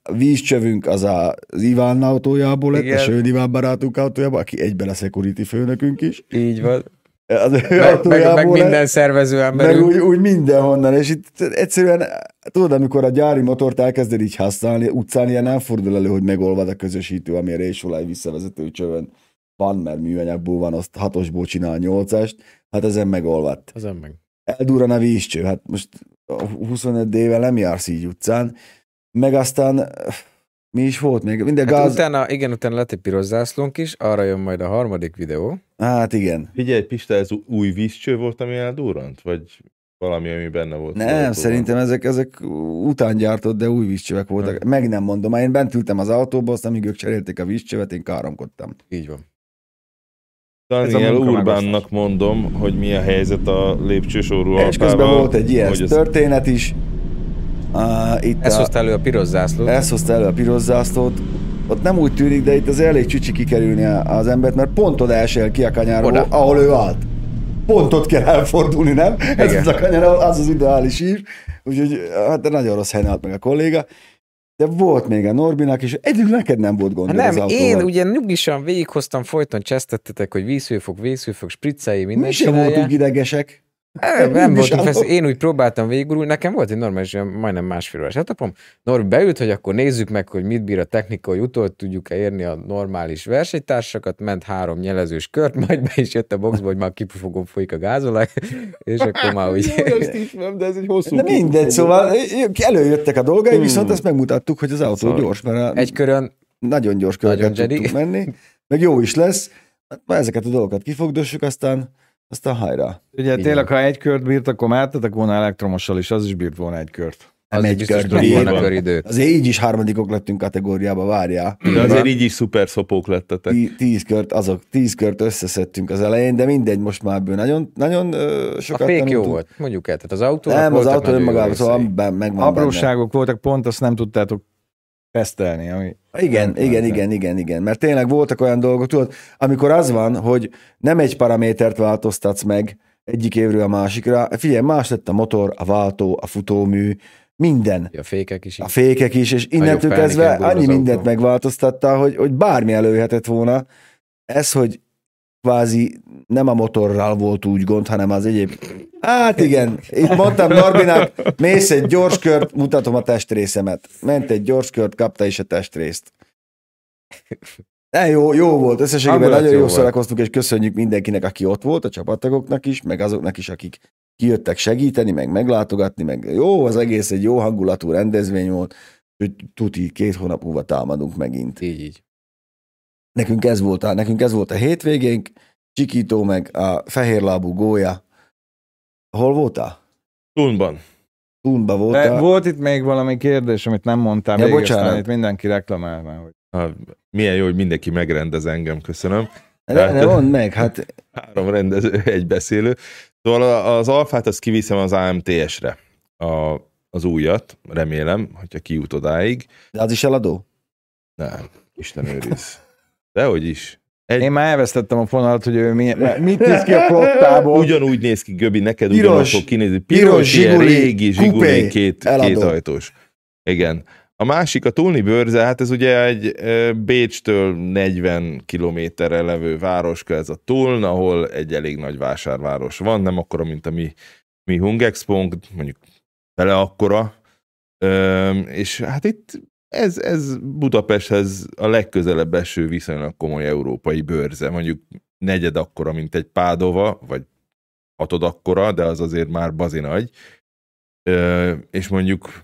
Speaker 2: A vízcsövünk az a, az Iván autójából lett,
Speaker 1: Igen.
Speaker 2: a Sőn Iván barátunk autójából, aki egyben a security főnökünk is.
Speaker 1: Így van.
Speaker 2: Az ő
Speaker 1: Meg, meg, meg minden szervező
Speaker 2: Meg
Speaker 1: emberünk.
Speaker 2: úgy, úgy mindenhonnan, és itt egyszerűen, tudod, amikor a gyári motort elkezded így használni, utcán ilyen nem fordul elő, hogy megolvad a közösítő, ami a résolaj visszavezető csövön van, mert műanyagból van, azt hatosból csinál nyolcast, hát ezen megolvadt.
Speaker 1: Azon meg.
Speaker 2: Eldurran a vízcső, hát most a 25 éve nem jársz így utcán, meg aztán mi is volt még? Minden
Speaker 1: Hát
Speaker 2: gáz...
Speaker 1: utána, igen, utána lett egy piros zászlónk is, arra jön majd a harmadik videó.
Speaker 2: Hát igen.
Speaker 5: Figyelj, Pista, ez új vízcső volt, ami eldurrant? Vagy valami, ami benne volt?
Speaker 2: Nem,
Speaker 5: autóban?
Speaker 2: szerintem ezek, ezek után gyártott, de új vízcsövek voltak. Meg nem mondom, már én bent ültem az autóba, aztán amíg ők cserélték a vízcsövet, én káromkodtam.
Speaker 1: Így van.
Speaker 5: Daniel Urbánnak mondom, hogy mi a helyzet a lépcsősorú
Speaker 2: És közben volt egy ilyen történet is. Uh, itt
Speaker 1: Ez
Speaker 2: a,
Speaker 1: hozta elő a piros zászlót.
Speaker 2: ez hozta elő a piros zászlót. Ott nem úgy tűnik, de itt az elég csücsi kikerülni az embert, mert pont oda esel ki a kanyarból,
Speaker 1: Oda.
Speaker 2: ahol ő állt. Pont ott kell elfordulni, nem? Ez
Speaker 1: Igen.
Speaker 2: az a kanyar, az az ideális ír. Úgyhogy hát de nagyon rossz helyen állt meg a kolléga. De volt még a Norbinak, és egyedül neked nem volt gond
Speaker 1: Hát
Speaker 2: az
Speaker 1: nem,
Speaker 2: autóval.
Speaker 1: én ugye nyugisan végighoztam, folyton csesztettetek, hogy vízhőfok, vízhőfok, spriccelj, minden
Speaker 2: Mi sem voltunk idegesek.
Speaker 1: Nem, nem voltunk fesz, én úgy próbáltam végigurulni, nekem volt egy normális, majdnem másfél órás etapom. Norbi beült, hogy akkor nézzük meg, hogy mit bír a technika, hogy utol tudjuk-e érni a normális versenytársakat, ment három nyelezős kört, majd be is jött a boxba, hogy már kipufogom folyik a gázolaj, és akkor már úgy...
Speaker 5: Jó, ezt ismerem, de ez egy hosszú
Speaker 2: De mindegy, szóval előjöttek a dolgai,
Speaker 5: Hmm.
Speaker 2: viszont ezt megmutattuk, hogy az autó
Speaker 5: Szóval
Speaker 2: gyors, mert a
Speaker 1: Egy körön
Speaker 2: nagyon gyors köröket
Speaker 1: Jedi.
Speaker 2: tudtunk menni, meg jó is lesz. Már ezeket a dolgokat kifogdossuk, aztán, aztán hajrá.
Speaker 3: Ugye
Speaker 1: Így
Speaker 3: tényleg, ha egy kört bírt, akkor mehettetek volna elektromossal is, az is bírt volna egy kört.
Speaker 2: Nem
Speaker 1: az
Speaker 2: egy kört
Speaker 1: lett
Speaker 2: bír.
Speaker 1: volna köridőt.
Speaker 2: Azért így is harmadikok lettünk kategóriába, várjál.
Speaker 5: De azért így is szuper szopók lettetek.
Speaker 2: Tí- Tíz kört, azok, tíz kört összeszedtünk az elején, de mindegy, most már ebből nagyon, nagyon ö,
Speaker 1: A
Speaker 2: sokat
Speaker 1: fék jó volt, mondjuk el. Tehát az autó
Speaker 2: Nem, az autó önmagában, szóval megvan benne.
Speaker 3: Apróságok voltak, pont azt nem tudtátok tesztelni. Ami...
Speaker 2: Igen,
Speaker 3: Nem
Speaker 2: igen, igen, igen, igen. Mert tényleg voltak olyan dolgok, tudod, amikor az van, hogy nem egy paramétert változtatsz meg egyik évről a másikra, figyelj, más lett a motor, a váltó, a futómű, minden.
Speaker 1: A fékek is.
Speaker 2: A fékek is, és innentől kezdve annyi mindent megváltoztatta, hogy, hogy bármi előhetett volna. Ez, hogy kvázi nem a motorral volt úgy gond, hanem az egyéb. Hát igen, itt mondtam Norbinak, mész egy gyors kört, mutatom a testrészemet. Ment egy gyors kört, kapta is a testrészt. De jó, jó volt, összességében nagyon
Speaker 1: jó
Speaker 2: jó szórakoztunk, és köszönjük mindenkinek, aki ott volt, a csapattagoknak is, meg azoknak is, akik kijöttek segíteni, meg meglátogatni, meg jó, az egész egy jó hangulatú rendezvény volt, hogy tuti, két hónap múlva támadunk megint.
Speaker 1: Így, így.
Speaker 2: Nekünk ez volt a, nekünk ez volt a hétvégénk, Csikító meg a fehérlábú gólya. Hol voltál?
Speaker 5: Tunban.
Speaker 2: Tunba
Speaker 3: De
Speaker 2: voltál.
Speaker 3: volt itt még valami kérdés, amit nem mondtál,
Speaker 2: Ja, bocsánat.
Speaker 3: aztán itt mindenki reklamál már, hogy
Speaker 5: Ha, milyen jó, hogy mindenki megrendez engem, köszönöm.
Speaker 2: De, de mondd meg, hát
Speaker 5: Három rendező, egy beszélő. Szóval az alfát azt kiviszem az AMTS-re. A, az újat, remélem, hogyha kijut odáig.
Speaker 2: de az is eladó?
Speaker 5: Nem, Isten őriz. Dehogy is. Egy,
Speaker 3: Én már elvesztettem a fonalat, hogy ő mi, mit néz ki a flottából.
Speaker 5: ugyanúgy néz ki, Göbi, neked
Speaker 2: Piros,
Speaker 5: ugyanaz fog kinézni.
Speaker 2: piros
Speaker 5: Piros,
Speaker 2: Zsiguli,
Speaker 5: régi Zsiguli, két,
Speaker 2: eladó.
Speaker 5: két ajtós. Igen. A másik, a Tulni bőrze, hát ez ugye egy Bécstől 40 kilométerre levő városka, ez a Tuln, ahol egy elég nagy vásárváros van, nem akkora, mint a mi, mi Hungexpónk, mondjuk bele akkora, és hát itt ez, ez Budapesthez a legközelebb eső viszonylag komoly európai bőrze, mondjuk negyed akkora, mint egy Pádova, vagy hatod akkora, de az azért már bazi nagy. És mondjuk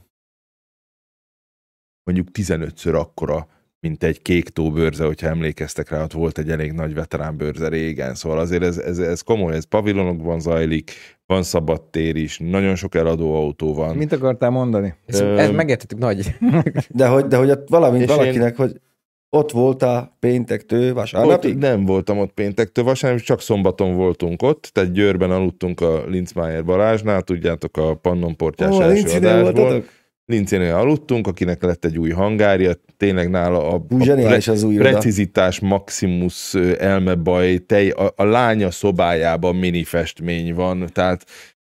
Speaker 5: mondjuk 15-ször akkora, mint egy kék tó bőrze, hogyha emlékeztek rá, ott volt egy elég nagy veterán bőrze régen, szóval azért ez, ez, ez komoly, ez pavilonokban zajlik, van szabadtér is, nagyon sok eladó autó van.
Speaker 3: Mit akartál mondani?
Speaker 1: Ez,
Speaker 5: Öm.
Speaker 1: ez megértettük nagy.
Speaker 2: De hogy, de hogy ott valami,
Speaker 5: És
Speaker 2: valakinek, hogy Ott voltál péntektől
Speaker 5: Ott
Speaker 2: vasárnapig?
Speaker 5: nem voltam ott péntektől, vasárnap csak szombaton voltunk ott, tehát Győrben aludtunk a Linzmeier Balázsnál, tudjátok a Pannonportyás
Speaker 2: Ó,
Speaker 5: első adásból.
Speaker 2: voltatok?
Speaker 5: Lincénél aludtunk, akinek lett egy új hangárja, tényleg nála a,
Speaker 2: Hú,
Speaker 5: a
Speaker 2: zseniális az új
Speaker 5: precizitás maximus elmebaj, tej, a, a lánya szobájában mini festmény van, tehát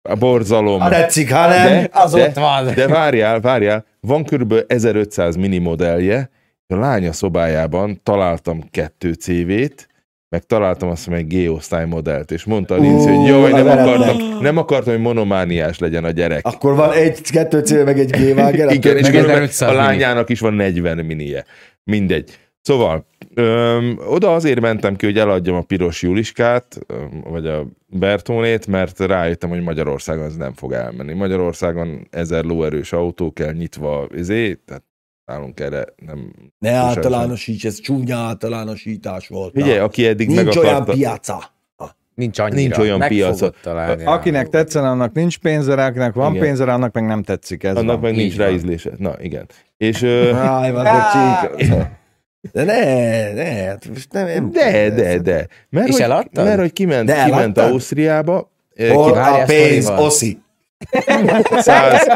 Speaker 5: a borzalom.
Speaker 2: Ha tetszik, ha nem,
Speaker 5: De-
Speaker 2: az
Speaker 5: de-
Speaker 2: ott van.
Speaker 5: De várjál, várjál, van körülbelül 1500 mini modellje, a lánya szobájában találtam kettő CV-t, meg találtam azt hiszem egy G-osztály modellt, és mondta a
Speaker 2: Ú,
Speaker 5: hogy jaj, nem akartam, nem akartam, hogy monomániás legyen a gyerek.
Speaker 2: Akkor van egy, kettő cél, meg egy G-Wagen.
Speaker 5: Igen, és
Speaker 1: meg
Speaker 5: közben
Speaker 1: 1500
Speaker 5: a lányának is van 40 minie. Mindegy. Szóval, öm, oda azért mentem ki, hogy eladjam a piros Juliskát, öm, vagy a Bertónét, mert rájöttem, hogy Magyarországon ez nem fog elmenni. Magyarországon ezer lóerős autó kell nyitva, izé, tehát nálunk erre nem...
Speaker 2: Ne általánosíts, ez csúnya általánosítás volt.
Speaker 5: Figyelj, aki eddig
Speaker 2: Nincs
Speaker 5: meg
Speaker 2: olyan piaca.
Speaker 1: Nincs annyira.
Speaker 5: Nincs olyan piaca.
Speaker 1: találni.
Speaker 3: Akinek tetszen, annak nincs pénze rá, akinek van
Speaker 5: Igen.
Speaker 3: pénze rá, annak meg nem tetszik. Ez
Speaker 5: Annak
Speaker 3: van.
Speaker 5: meg nincs
Speaker 1: Így van.
Speaker 5: rá ízlése. Na, igen. És... Ö,
Speaker 2: Áj, van, csík. De ne, ne, hát most nem, nem
Speaker 5: de, de, de. Mert,
Speaker 1: És
Speaker 5: hogy,
Speaker 1: eladtad?
Speaker 5: mert hogy kiment,
Speaker 2: De
Speaker 5: kiment? Ausztriába,
Speaker 2: Hol a pénz, oszi?
Speaker 5: 100,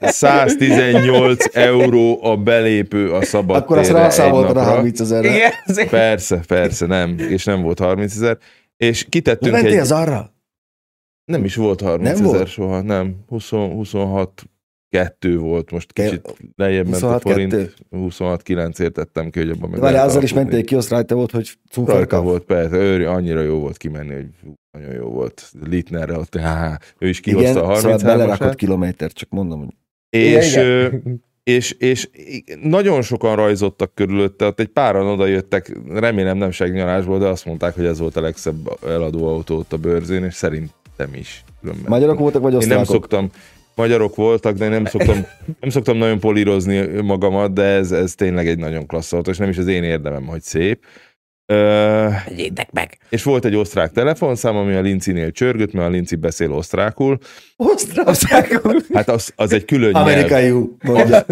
Speaker 5: 118 euró a belépő a szabad
Speaker 2: Akkor azt a
Speaker 5: napra.
Speaker 2: 30 ezerre.
Speaker 5: Persze, persze, nem. És nem volt 30 ezer. És kitettünk
Speaker 2: Mentél
Speaker 5: egy...
Speaker 2: az arra?
Speaker 5: Nem is volt 30
Speaker 2: Nem
Speaker 5: ezer
Speaker 2: volt?
Speaker 5: soha, nem. 20, 26 kettő volt, most kicsit lejjebb ment a
Speaker 2: 26
Speaker 5: forint.
Speaker 2: kettő?
Speaker 5: 26 9 értettem ki, hogy abban meg
Speaker 2: Várj,
Speaker 5: lehet
Speaker 2: azzal is mentél ki, azt rajta volt, hogy
Speaker 5: Rajta
Speaker 2: cukorka.
Speaker 5: volt, persze, ő, annyira jó volt kimenni, hogy nagyon jó volt. Litnerre ott, há, ő is kihozta
Speaker 2: Igen,
Speaker 5: a
Speaker 2: szóval
Speaker 5: 33
Speaker 2: belerakott kilométert, csak mondom, hogy
Speaker 5: és,
Speaker 1: Igen,
Speaker 5: és, és nagyon sokan rajzottak körülötte, ott egy páran oda jöttek, remélem nem segnyalásból, de azt mondták, hogy ez volt a legszebb eladó autó ott a bőrzén, és szerintem is. Különben.
Speaker 2: magyarok voltak, vagy
Speaker 5: Én nem
Speaker 2: osztrákok?
Speaker 5: szoktam, magyarok voltak, de én nem szoktam, nem szoktam nagyon polírozni magamat, de ez, ez tényleg egy nagyon klassz autó, és nem is az én érdemem, hogy szép.
Speaker 1: Vegyétek meg!
Speaker 5: és volt egy osztrák telefonszám, ami a Lincinél csörgött, mert a Linci beszél osztrákul.
Speaker 2: Osztrákok.
Speaker 5: Hát az, az egy külön nyelv.
Speaker 2: Amerikai, mondja.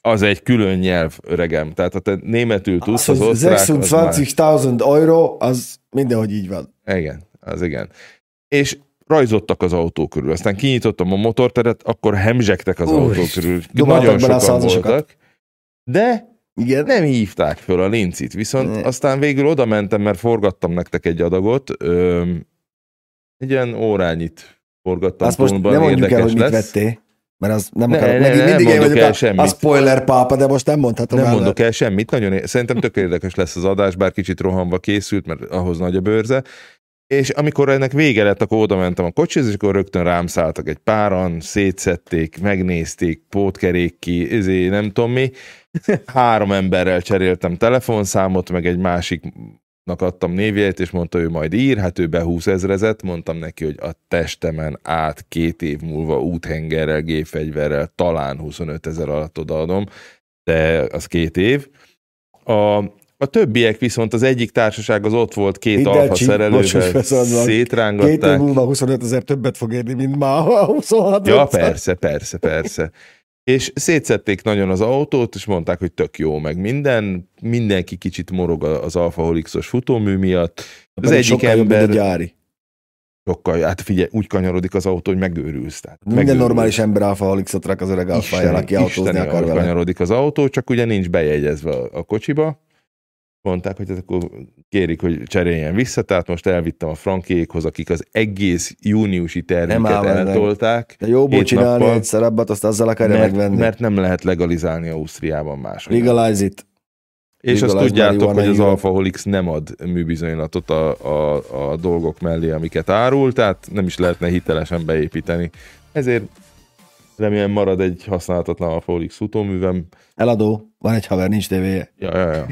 Speaker 5: Az egy külön nyelv, öregem. Tehát ha te németül tudsz,
Speaker 2: Az,
Speaker 5: az, osztrák, az már...
Speaker 2: 26.000 euró, az mindenhogy így van.
Speaker 5: Igen, az igen. És rajzottak az autó körül. Aztán kinyitottam a motorteret, akkor hemzsegtek az autó
Speaker 2: Úristen,
Speaker 5: körül. Nagyon sokan voltak. De
Speaker 2: Igen.
Speaker 5: nem hívták föl a lincit, viszont
Speaker 2: Ne.
Speaker 5: aztán végül oda mentem, mert forgattam nektek egy adagot. Öm, egy olyan órányit forgattam.
Speaker 2: Azt most nem mondjuk el, hogy mit
Speaker 5: lesz.
Speaker 2: vettél. Mert az nem
Speaker 5: Ne,
Speaker 2: akarok.
Speaker 5: ne,
Speaker 2: Mindig,
Speaker 5: nem
Speaker 2: én vagyok
Speaker 5: el
Speaker 2: a,
Speaker 5: semmit.
Speaker 2: a spoiler pápa, de most nem mondhatom
Speaker 5: Nem
Speaker 2: el.
Speaker 5: mondok el semmit, nagyon, é- szerintem tök érdekes lesz az adás, bár kicsit rohanva készült, mert ahhoz nagy a bőrze. És amikor ennek vége lett, akkor oda mentem a kocsihoz, és akkor rögtön rám szálltak egy páran, szétszették, megnézték, pótkerék ki, ezé, nem tudom mi. Három emberrel cseréltem telefonszámot, meg egy másiknak adtam névjegyet, és mondta, ő majd ír, hát ő behúsz ezrezet, mondtam neki, hogy a testemen át két év múlva úthengerrel, gépfegyverrel talán 25 ezer alatt odaadom, de az két év. A, a többiek viszont az egyik társaság az ott volt két
Speaker 2: Hidd el,
Speaker 5: alfa szerelővel,
Speaker 2: beszólom, Két év
Speaker 5: szétrángatták.
Speaker 2: múlva 25 ezer többet fog érni, mint ma a 26
Speaker 5: Ja, persze, persze, persze. És szétszették nagyon az autót, és mondták, hogy tök jó, meg minden, mindenki kicsit morog az Alfa Holixos futómű miatt. Az
Speaker 2: Pedig
Speaker 5: egyik
Speaker 2: jobb,
Speaker 5: ember
Speaker 2: a gyári.
Speaker 5: sokkal, hát figyelj, úgy kanyarodik az autó, hogy megőrülsz. Tehát
Speaker 2: Minden
Speaker 5: megőrülsz.
Speaker 2: normális ember alfa halixot rak az öreg alfáján, aki autózni akar vele.
Speaker 5: kanyarodik az autó, csak ugye nincs bejegyezve a kocsiba. Mondták, hogy akkor kérik, hogy cseréljen vissza, tehát most elvittem a frankékhoz, akik az egész júniusi terméket eltolták.
Speaker 2: De jóból
Speaker 5: Hét
Speaker 2: csinálni
Speaker 5: nappal.
Speaker 2: egy szerebbet, azt azzal akarja
Speaker 5: mert,
Speaker 2: megvenni.
Speaker 5: mert nem lehet legalizálni Ausztriában máshol.
Speaker 2: Legalize it.
Speaker 5: És azt
Speaker 2: legalize
Speaker 5: tudjátok,
Speaker 2: marijuana
Speaker 5: hogy az
Speaker 2: Europe.
Speaker 5: Alfa Holix nem ad műbizonylatot a, a, a dolgok mellé, amiket árul, tehát nem is lehetne hitelesen beépíteni. Ezért remélem marad egy használhatatlan Alfa Holix futóművem.
Speaker 2: Eladó, van egy haver, nincs tévéje.
Speaker 5: Ja, ja, ja.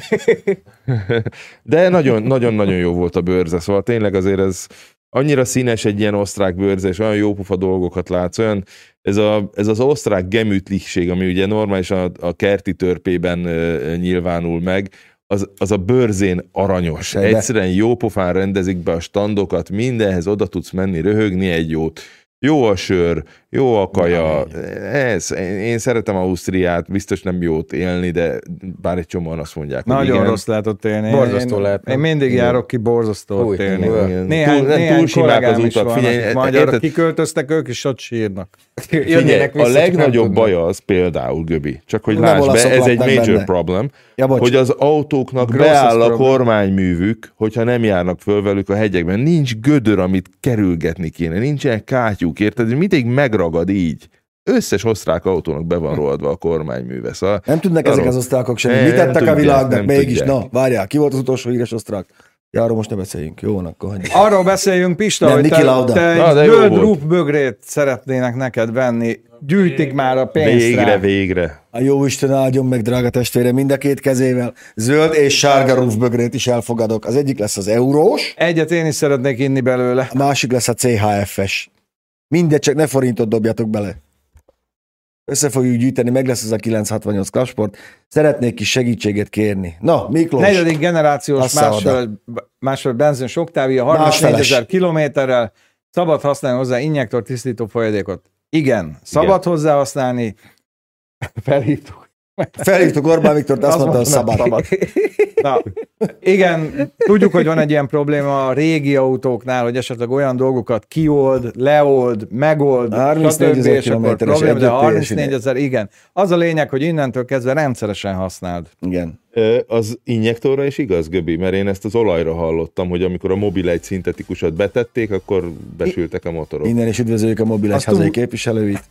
Speaker 5: De nagyon- nagyon-nagyon jó volt a bőrze, szóval tényleg azért ez annyira színes egy ilyen osztrák bőrze, és olyan jópofa dolgokat látsz, olyan ez, a, ez az osztrák gemütlichség, ami ugye normálisan a, a kerti törpében ö, nyilvánul meg, az, az a bőrzén aranyos.
Speaker 2: Sejbe.
Speaker 5: Egyszerűen jópofán rendezik be a standokat, mindenhez oda tudsz menni, röhögni egy jót. Jó a sör, Jó a kaja, ez, én szeretem Ausztriát, biztos nem jót élni, de bár egy csomóan azt mondják, hogy
Speaker 3: Nagyon
Speaker 5: igen.
Speaker 3: rossz lehet ott élni.
Speaker 1: Borzasztó
Speaker 3: én,
Speaker 1: lehet,
Speaker 3: Én mindig
Speaker 1: Igen.
Speaker 3: járok ki borzasztó ott
Speaker 1: Fúj,
Speaker 3: élni.
Speaker 1: igen.
Speaker 3: Néhány,
Speaker 5: túl, nem,
Speaker 3: néhány
Speaker 5: túl simák az utak. Figyelj,
Speaker 3: magyarok
Speaker 5: érted?
Speaker 3: kiköltöztek, ők is ott sírnak.
Speaker 5: Figyelj, a legnagyobb baja az például, Göbi, csak hogy
Speaker 2: Nem
Speaker 5: lásd be, ez egy major
Speaker 2: benne.
Speaker 5: problem,
Speaker 2: Ja, bocs.
Speaker 5: hogy az autóknak
Speaker 3: Gross
Speaker 5: beáll a kormányművük, hogyha nem járnak föl velük a hegyekben. Nincs gödör, amit kerülgetni kéne, nincsen kátyúk, érted? Mindig megragad így. Összes osztrák autónak be van rohadva a kormányműve. Szóval
Speaker 2: Nem tudnak
Speaker 5: Arról.
Speaker 2: ezek az osztrákok semmit.
Speaker 5: Nem
Speaker 2: Mit tettek a világnak mégis?
Speaker 5: tudják.
Speaker 2: Na, várjál, ki volt az utolsó híres osztrák? Ja, arról most ne beszéljünk. Jó, van, akkor hagyjuk.
Speaker 3: Arról beszéljünk, Pista,
Speaker 2: Nem,
Speaker 3: hogy
Speaker 2: Niki
Speaker 3: te,
Speaker 2: Lauda.
Speaker 3: te
Speaker 5: Na,
Speaker 3: egy zöld rúf bögrét szeretnének neked venni. Gyűjtik már a pénzt
Speaker 5: végre,
Speaker 3: rá.
Speaker 5: végre.
Speaker 2: A jó Isten áldjon meg, drága testvére, mind a két kezével. Zöld és sárga rúfbögrét is elfogadok. Az egyik lesz az eurós,
Speaker 3: Egyet én is szeretnék inni belőle.
Speaker 2: a másik lesz a CHF-es. Mindegy, csak ne forintot dobjatok bele. Össze fogjuk gyűjteni, meg lesz ez a 968 klasport. Szeretnék kis segítséget kérni. Na, Miklós,
Speaker 3: Negyedik generációs másfél, másfél benzin Octavia 34
Speaker 2: Másfeles.
Speaker 3: ezer kilométerrel. Szabad használni hozzá injektor tisztító folyadékot. Igen, szabad
Speaker 5: Igen.
Speaker 3: hozzá használni. Felhívtuk.
Speaker 2: Felhívtuk Orbán Viktort, azt,
Speaker 3: Azt
Speaker 2: mondta, hogy
Speaker 3: mondta,
Speaker 2: szabad.
Speaker 3: Na, igen, tudjuk, hogy van egy ilyen probléma a régi autóknál, hogy esetleg olyan dolgokat kiold, leold, megold,
Speaker 2: 34
Speaker 3: stb.
Speaker 2: ezer kilométeres
Speaker 3: probléma, de
Speaker 2: együtt
Speaker 3: 34
Speaker 2: teljesítmény.
Speaker 3: ezer, igen. Az a lényeg, hogy innentől kezdve rendszeresen használd.
Speaker 2: Igen.
Speaker 5: Az injektorra is igaz, Göbi, mert én ezt az olajra hallottam, hogy amikor a mobil egy szintetikusat betették, akkor besültek a motorok.
Speaker 2: Innen is üdvözöljük a mobil egy hazai
Speaker 3: túl-
Speaker 2: képviselőit.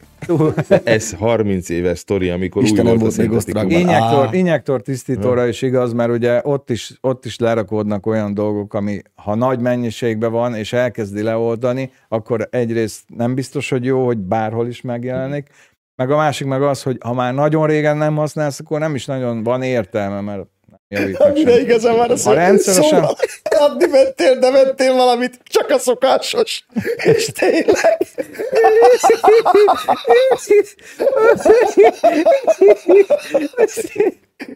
Speaker 5: Ez 30 éves sztori, amikor
Speaker 2: Isten
Speaker 5: új volt a szintetikus.
Speaker 3: Injektor, injektor tisztítóra is igaz, mert ugye ott is, ott is lerakódnak olyan dolgok, ami ha nagy mennyiségben van, és elkezdi leoldani, akkor egyrészt nem biztos, hogy jó, hogy bárhol is megjelenik, meg a másik meg az, hogy ha már nagyon régen nem használsz, akkor nem is nagyon van értelme, mert nem javít meg
Speaker 2: Mire
Speaker 3: semmi.
Speaker 2: igazán van az,
Speaker 3: Ha rendszeresen-
Speaker 2: szóval adni mentél, de vettél valamit, csak a szokásos. És tényleg.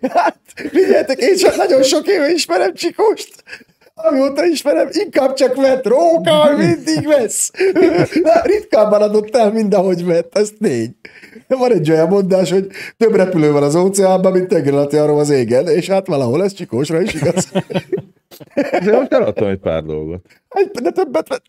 Speaker 2: Hát, figyeljetek, én csak nagyon sok éve ismerem Csikóst. Amióta ismerem, inkább csak vett róka, mindig vesz. Na, ritkábban adott el, mint ahogy vett, ez tény. Van egy olyan mondás, hogy több repülő van az óceánban, mint tengeralatti arról az égen, és hát valahol ez Csikósra is igaz.
Speaker 5: De most eladtam egy pár dolgot.
Speaker 2: Egy- De többet vett.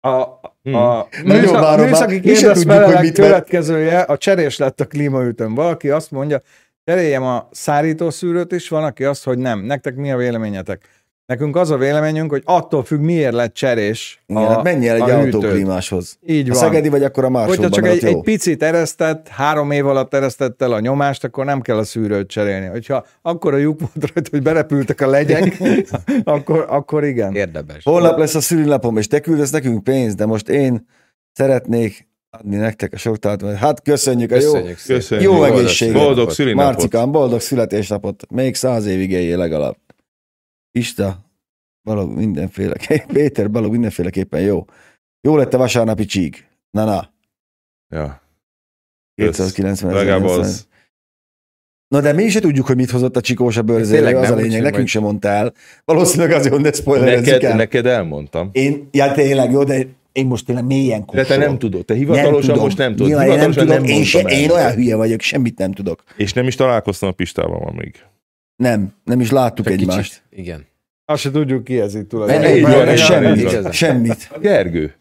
Speaker 3: A,
Speaker 5: Hmm.
Speaker 3: a
Speaker 2: várom már.
Speaker 3: műszaki kérdezfelelek
Speaker 2: mit
Speaker 3: következője, a cserés lett a klímaütőn. Valaki azt mondja, cseréljem a szárítószűrőt is, van, aki azt, hogy nem. Nektek mi a véleményetek? Nekünk az a véleményünk, hogy attól függ, miért lett cserés
Speaker 2: Igen, hát menj el egy
Speaker 3: a
Speaker 2: autóklímáshoz.
Speaker 3: Így
Speaker 2: A
Speaker 3: van.
Speaker 2: szegedi vagy akkor a
Speaker 3: Hogyha
Speaker 2: másolban,
Speaker 3: csak egy,
Speaker 2: jó.
Speaker 3: egy picit eresztett, három év alatt eresztett el a nyomást, akkor nem kell a szűrőt cserélni. Hogyha akkor a lyuk volt rajta, hogy berepültek a legyek, akkor, akkor igen.
Speaker 1: Érdemes.
Speaker 2: Holnap lesz a szülinapom, és te küldesz nekünk pénzt, de most én szeretnék adni nektek a sok tart. Hát köszönjük a jó,
Speaker 1: Köszönjük szépen.
Speaker 5: Köszönjük.
Speaker 2: Jó
Speaker 5: Boldog-
Speaker 2: egészséget.
Speaker 5: Boldog szülinapot.
Speaker 2: Marcikám, boldog születésnapot, még száz évig éljél legalább. Ista, balog mindenféle, Péter balog mindenféleképpen jó. Jó lett a vasárnapi csík. Na, na,
Speaker 5: Ja.
Speaker 2: 290
Speaker 5: Legalább
Speaker 2: ezer.
Speaker 5: az.
Speaker 2: Na de mi is se tudjuk, hogy mit hozott a csikós a bőrzére, az
Speaker 1: nem,
Speaker 2: a lényeg, nekünk
Speaker 1: majd-
Speaker 2: sem mondta el. Valószínűleg azért, hogy ne spoilerezzük
Speaker 5: Neked,
Speaker 2: el.
Speaker 5: neked elmondtam.
Speaker 2: Én, ja tényleg jó, de én most tényleg mélyen
Speaker 5: De
Speaker 2: kussolok.
Speaker 5: te nem tudod, te hivatalosan
Speaker 2: tudom.
Speaker 5: most nem tudod.
Speaker 2: Nyilván én nem tudom,
Speaker 5: nem
Speaker 2: én, se, én olyan hülye vagyok, semmit nem tudok.
Speaker 5: És nem is találkoztam a Pistával ma még.
Speaker 2: Nem, nem is láttuk
Speaker 1: Csak
Speaker 2: egymást.
Speaker 1: kicsit. Igen.
Speaker 3: Azt se tudjuk ki ez itt
Speaker 2: Nem,
Speaker 3: tulajdonképpen.
Speaker 2: nem, nem, semmit, semmit.
Speaker 5: Gergő.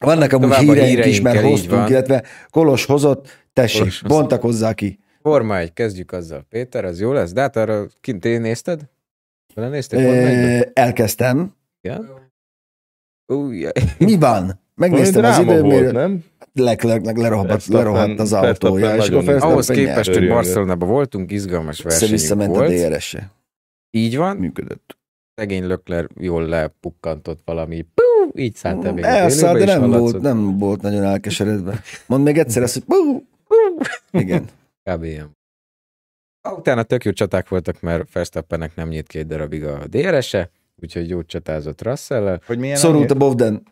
Speaker 2: Vannak amúgy
Speaker 1: Tovább a
Speaker 2: híreink is, mert hoztunk, illetve Kolos hozott, tessék,
Speaker 1: Kolos hozott.
Speaker 2: bontakozzá ki.
Speaker 1: Forma egy, kezdjük azzal. Péter, az jó lesz? De hát arra kint én nézted?
Speaker 2: Ö, Elkezdtem.
Speaker 1: Igen? Új,
Speaker 2: Mi van? Megnéztem az időmérőt,
Speaker 5: nem?
Speaker 2: Meg lerohadt, lerohadt az autója, és akkor
Speaker 1: ahhoz képest, hogy. Barcelonában voltunk, izgalmas versenyünk
Speaker 2: Össze-visszament a
Speaker 1: volt.
Speaker 2: DRS-e.
Speaker 1: Így van.
Speaker 2: Működött.
Speaker 1: Szegény Lökler jól lepukkantott valami. Pú, így szállt el még
Speaker 2: Elszállt, de nem volt, nem volt nagyon elkeseredve. Mondd még egyszer ezt, hogy bú, igen.
Speaker 1: Kb. ilyen. Utána tök jó csaták voltak, mert Verstappennek nem nyílt két darabig a DRS-e, úgyhogy jó csatázott russell
Speaker 3: Hogy milyen
Speaker 2: Szorult a Bovden.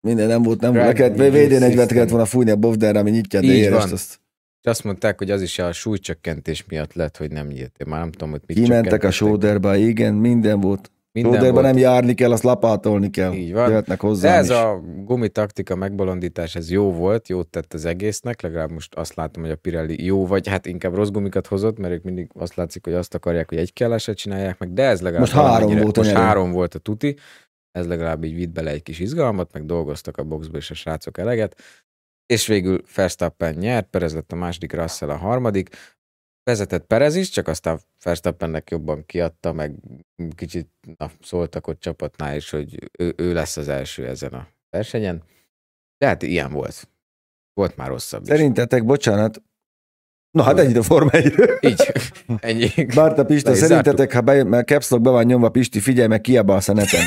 Speaker 2: Minden nem volt, nem volt. VD 40
Speaker 1: system.
Speaker 2: kellett volna fújni a Bovdenre, ami nyitja DRS-t.
Speaker 1: van.
Speaker 2: Azt
Speaker 1: és azt mondták, hogy az is a súlycsökkentés miatt lett, hogy nem nyílt. Én már nem tudom, hogy mit
Speaker 2: kimentek a sóderbe, igen, minden volt.
Speaker 1: Volt.
Speaker 2: nem járni kell, azt lapátolni kell.
Speaker 1: Így van.
Speaker 2: Jöhetnek hozzá
Speaker 1: ez
Speaker 2: is.
Speaker 1: a gumitaktika, megbolondítás, ez jó volt, jót tett az egésznek, legalább most azt látom, hogy a Pirelli jó, vagy hát inkább rossz gumikat hozott, mert ők mindig azt látszik, hogy azt akarják, hogy egy kelleset csinálják meg, de ez legalább
Speaker 2: Most három volt
Speaker 1: most három volt a tuti, ez legalább így vitt bele egy kis izgalmat, meg dolgoztak a boxba és a srácok eleget, és végül Verstappen nyert, Perez lett a második, Russell a harmadik, vezetett Perez is, csak aztán Verstappennek jobban kiadta, meg kicsit na, szóltak ott csapatnál is, hogy ő, ő lesz az első ezen a versenyen. De hát ilyen volt. Volt már rosszabb is.
Speaker 2: Szerintetek, bocsánat, Na hát ennyit a Forma 1
Speaker 1: Így, ennyi.
Speaker 2: Bárta Pista,
Speaker 1: Le is
Speaker 2: szerintetek, ha bejön, mert Caps Lock be van nyomva, Pisti, figyelj meg, kiabálsz a neten.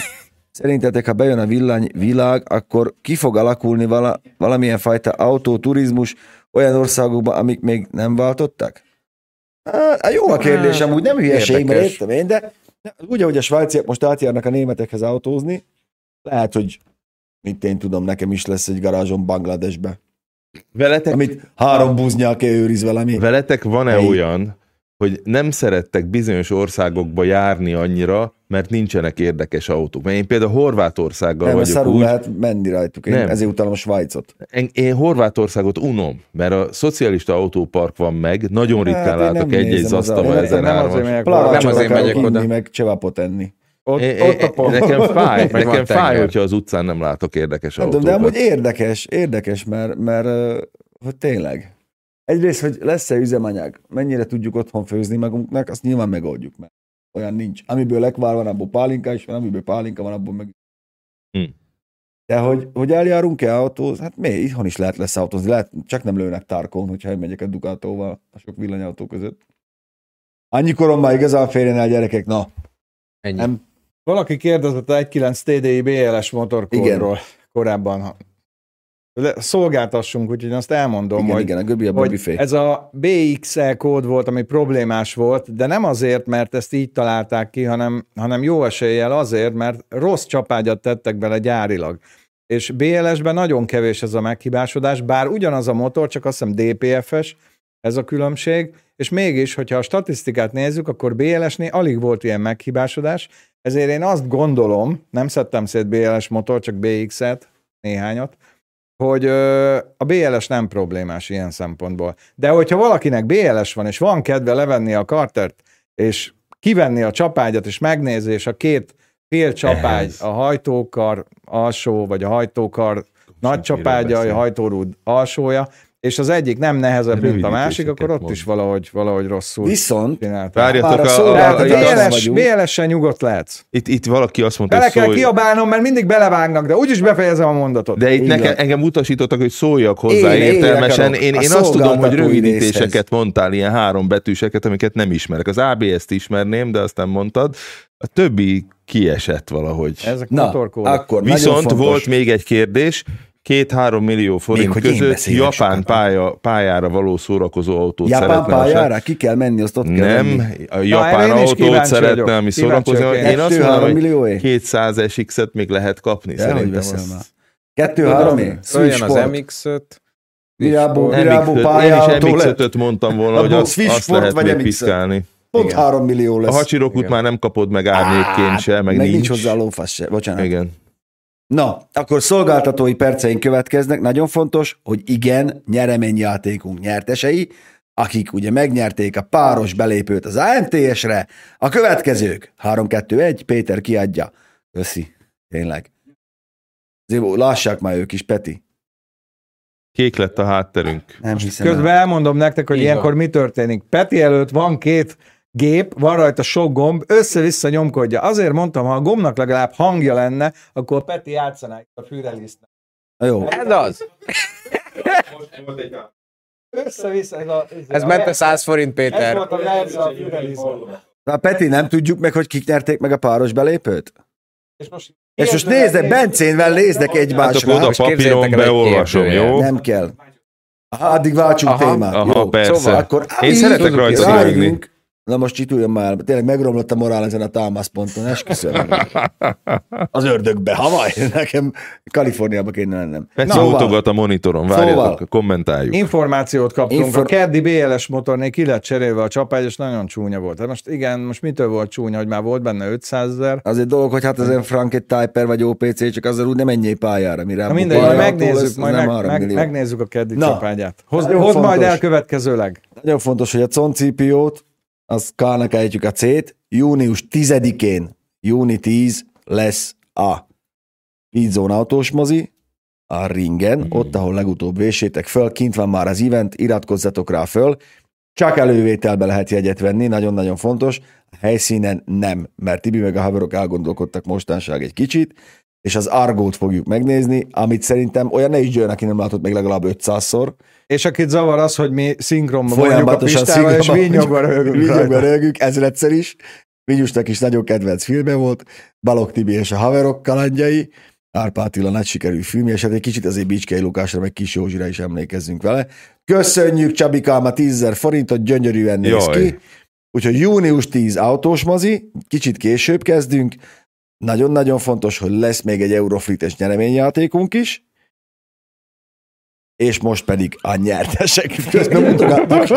Speaker 2: Szerintetek, ha bejön a villany világ, akkor ki fog alakulni vala, valamilyen fajta autóturizmus olyan országokban, amik még nem váltottak? Hát, jó a kérdés, amúgy nem hülyeség, mert értem én, de úgy, ahogy a svájciak most átjárnak a németekhez autózni, lehet, hogy mit én tudom, nekem is lesz egy garázsom Bangladesbe,
Speaker 5: Veletek,
Speaker 2: amit három buznyál kell őriz valami.
Speaker 5: veletek van-e
Speaker 2: Helyi.
Speaker 5: olyan, hogy nem szerettek bizonyos országokba járni annyira, mert nincsenek érdekes autók. Mert én például Horvátországgal
Speaker 2: Nem,
Speaker 5: vagyok
Speaker 2: szarul
Speaker 5: úgy,
Speaker 2: lehet menni rajtuk. Én
Speaker 5: Nem.
Speaker 2: ezért utálom a Svájcot.
Speaker 5: Én, én Horvátországot unom, mert a szocialista autópark van meg, nagyon ritkán
Speaker 2: Hát
Speaker 5: látok egy-egy Zasztava
Speaker 2: autót.
Speaker 3: Nem azért
Speaker 5: 1003-as.
Speaker 3: megyek oda.
Speaker 2: Meg csevapot enni.
Speaker 3: Ott,
Speaker 5: É,
Speaker 3: ott a pont.
Speaker 5: nekem fáj,
Speaker 1: Meg
Speaker 5: nekem fáj,
Speaker 1: tenger.
Speaker 5: hogyha az utcán nem látok érdekes
Speaker 2: Nem tudom,
Speaker 5: autókat.
Speaker 2: de amúgy érdekes, érdekes, mert, mert hogy tényleg. Egyrészt, hogy lesz-e üzemanyag, mennyire tudjuk otthon főzni magunknak, azt nyilván megoldjuk, mert olyan nincs. Amiből lekvár van, abból pálinka is van, amiből pálinka van, abból meg...
Speaker 5: Hm.
Speaker 2: De hogy, hogy eljárunk-e autóz, hát mi, itthon is lehet lesz autózni, lehet, csak nem lőnek tárkon, hogyha megyek a Ducatóval a sok villanyautó között. Annyi korom már igazán férjen el gyerekek, na,
Speaker 1: Ennyi.
Speaker 2: nem,
Speaker 3: Valaki kérdezett a 1.9 TDI BLS motorkódról korábban. Szolgáltassunk, úgyhogy azt elmondom,
Speaker 2: igen,
Speaker 3: hogy,
Speaker 2: igen, a göbi a
Speaker 3: hogy
Speaker 2: büfé.
Speaker 3: ez a BXL kód volt, ami problémás volt, de nem azért, mert ezt így találták ki, hanem, hanem jó eséllyel azért, mert rossz csapágyat tettek bele gyárilag. És BLS-ben nagyon kevés ez a meghibásodás, bár ugyanaz a motor, csak azt hiszem DPF-es, ez a különbség, és mégis, hogyha a statisztikát nézzük, akkor BLS-nél alig volt ilyen meghibásodás, ezért én azt gondolom, nem szedtem szét BLS motor, csak BX-et, néhányat, hogy ö, a BLS nem problémás ilyen szempontból. De hogyha valakinek BLS van, és van kedve levenni a kartert, és kivenni a csapágyat, és megnézi, és a két fél csapágy,
Speaker 5: Ehhez.
Speaker 3: a hajtókar alsó, vagy a hajtókar nagy csapágya, a hajtórúd alsója, és az egyik nem nehezebb, mint a másik, akkor ott
Speaker 5: mond.
Speaker 3: is valahogy, valahogy rosszul
Speaker 2: Viszont.
Speaker 5: Várjatok,
Speaker 2: a
Speaker 5: a,
Speaker 2: szó-
Speaker 5: a,
Speaker 3: BLS. BLS-en nyugodt lehetsz.
Speaker 5: itt, itt valaki azt mondta,
Speaker 3: Bele
Speaker 5: hogy
Speaker 3: kell
Speaker 5: szólj,
Speaker 3: kiabálnom, mert mindig belevágnak, de úgyis befejezem a mondatot.
Speaker 5: de itt nekem, engem utasítottak, hogy szóljak hozzá
Speaker 2: Én- én
Speaker 5: értelmesen. Én,
Speaker 2: A
Speaker 5: én azt tudom, hogy rövidítéseket mondtál, ilyen három betűseket, amiket nem ismerek. Az ABS-t ismerném, de azt nem mondtad. A többi kiesett valahogy.
Speaker 3: Ezek
Speaker 2: na, akkor
Speaker 5: Viszont volt még egy kérdés, két-három millió forint
Speaker 2: hogy én
Speaker 5: között japán
Speaker 2: sokat.
Speaker 5: pálya, pályára való szórakozó autót
Speaker 2: Japán
Speaker 5: szeretne a
Speaker 2: pályára? Ki kell menni, azt ott kell
Speaker 5: Nem, a japán
Speaker 3: is
Speaker 5: autót szeretne,
Speaker 3: vagyok.
Speaker 5: ami
Speaker 3: vagyok én.
Speaker 5: Azt mondom, hogy
Speaker 2: millióé?
Speaker 5: 200 SX-et még lehet kapni.
Speaker 2: De,
Speaker 5: Szerintem
Speaker 2: beszél
Speaker 5: az...
Speaker 2: már. Kettő, három é? Switch
Speaker 1: Szóljon az. MX-5.
Speaker 2: Virábó,
Speaker 1: MX-5.
Speaker 2: virábó
Speaker 5: MX-5, én
Speaker 2: pályautó
Speaker 5: is. MX-5-öt mondtam volna, hogy azt, azt lehet
Speaker 2: vagy
Speaker 5: még
Speaker 2: MX-5?
Speaker 5: piszkálni.
Speaker 2: Pont
Speaker 1: Igen.
Speaker 2: három millió
Speaker 5: A
Speaker 2: lesz.
Speaker 5: hacsirokút
Speaker 1: Igen.
Speaker 5: már nem kapod meg árnékként se, meg,
Speaker 2: meg
Speaker 5: nincs.
Speaker 2: nincs hozzá lófasz se. Bocsánat.
Speaker 5: Igen.
Speaker 2: Na, akkor szolgáltatói perceink következnek. Nagyon fontos, hogy igen, nyereményjátékunk nyertesei, akik ugye megnyerték a páros belépőt az AMTS-re. A következők. 3-2-1, Péter kiadja. Köszi. Tényleg. Lássák már ők is, Peti.
Speaker 5: Kék lett a hátterünk.
Speaker 2: Nem hiszem. el.
Speaker 3: Közben elmondom nektek, hogy
Speaker 1: Így
Speaker 3: ilyenkor
Speaker 1: van.
Speaker 3: mi történik. Peti előtt van két gép, van rajta sok gomb, össze-vissza nyomkodja. Azért mondtam, ha a gombnak legalább hangja lenne, akkor Peti játszaná itt a fűrelisztnek.
Speaker 2: Jó.
Speaker 1: Ez az.
Speaker 3: Össze-vissza ez a...
Speaker 1: Ez ment a 100 forint,
Speaker 3: Ez
Speaker 1: Péter.
Speaker 3: volt a a fűrelisztnek.
Speaker 2: Na Peti, nem tudjuk meg, hogy kik nyerték meg a páros belépőt?
Speaker 3: És most,
Speaker 2: És most nézd, Bencénvel néznek
Speaker 5: Hát akkor
Speaker 2: egymásra.
Speaker 5: oda
Speaker 1: Most
Speaker 5: papíron beolvasom, jó?
Speaker 2: Nem kell. Aha, addig váltsunk
Speaker 1: Aha,
Speaker 2: témát.
Speaker 5: aha,
Speaker 2: Jó.
Speaker 5: persze.
Speaker 2: Szóval akkor
Speaker 5: Én szeretek rajta
Speaker 2: rájövünk. Na most csituljon már, tényleg megromlott a morál ezen a támaszponton, esküszöm. Az ördögbe, Hawaii, nekem Kaliforniába kéne lennem.
Speaker 5: Peci
Speaker 2: Szóval-
Speaker 5: a monitoron, várjatok,
Speaker 2: Szóval-
Speaker 5: kommentáljuk.
Speaker 3: Információt kaptunk.
Speaker 2: Infor-
Speaker 3: A keddi BLS motornél ki lett cserélve a csapágy, és nagyon csúnya volt. Hát most igen, most mitől volt csúnya, hogy már volt benne 500 ezer?
Speaker 2: Az egy dolog, hogy hát az ilyen Franket Typer vagy OPC, csak azzal úgy nem ennyi pályára, mire
Speaker 3: Na mindegy, majd megnézzük,
Speaker 2: lesz,
Speaker 3: majd meg,
Speaker 2: 3
Speaker 3: meg, megnézzük a keddi
Speaker 2: Na,
Speaker 3: csapágyát. Hozd, hozd majd
Speaker 2: fontos.
Speaker 3: el következőleg.
Speaker 2: Nagyon fontos, hogy a CON-CPO-t, az K-nak ejtjük a C-t, június 10-én, júni 10 lesz a Speedzone autós mozi, a ringen, ott, ahol legutóbb vésétek föl, kint van már az event, iratkozzatok rá föl, csak elővételbe lehet jegyet venni, nagyon-nagyon fontos, a helyszínen nem, mert Tibi meg a haverok elgondolkodtak mostanság egy kicsit, és az Argót fogjuk megnézni, amit szerintem olyan ne is jön, aki nem látott még legalább 500-szor,
Speaker 3: És akit zavar az, hogy mi szinkronban mondjuk a Pistával, és vinyogva röhögünk
Speaker 2: ezredszer is. Vinyusnak is nagyon kedvenc filme volt, Balog Tibi és a haverok kalandjai, Árpá Attila nagy sikerű filmje, és hát egy kicsit azért Bicskei Lukásra, meg Kis Józsira is emlékezzünk vele. Köszönjük Csabikám a 10 000 forintot, gyönyörűen néz
Speaker 5: Jaj.
Speaker 2: ki. Úgyhogy június 10 autós mozi, kicsit később kezdünk. Nagyon-nagyon fontos, hogy lesz még egy Euroflites nyereményjátékunk is, és most pedig a nyertesek. Közben mutogatnak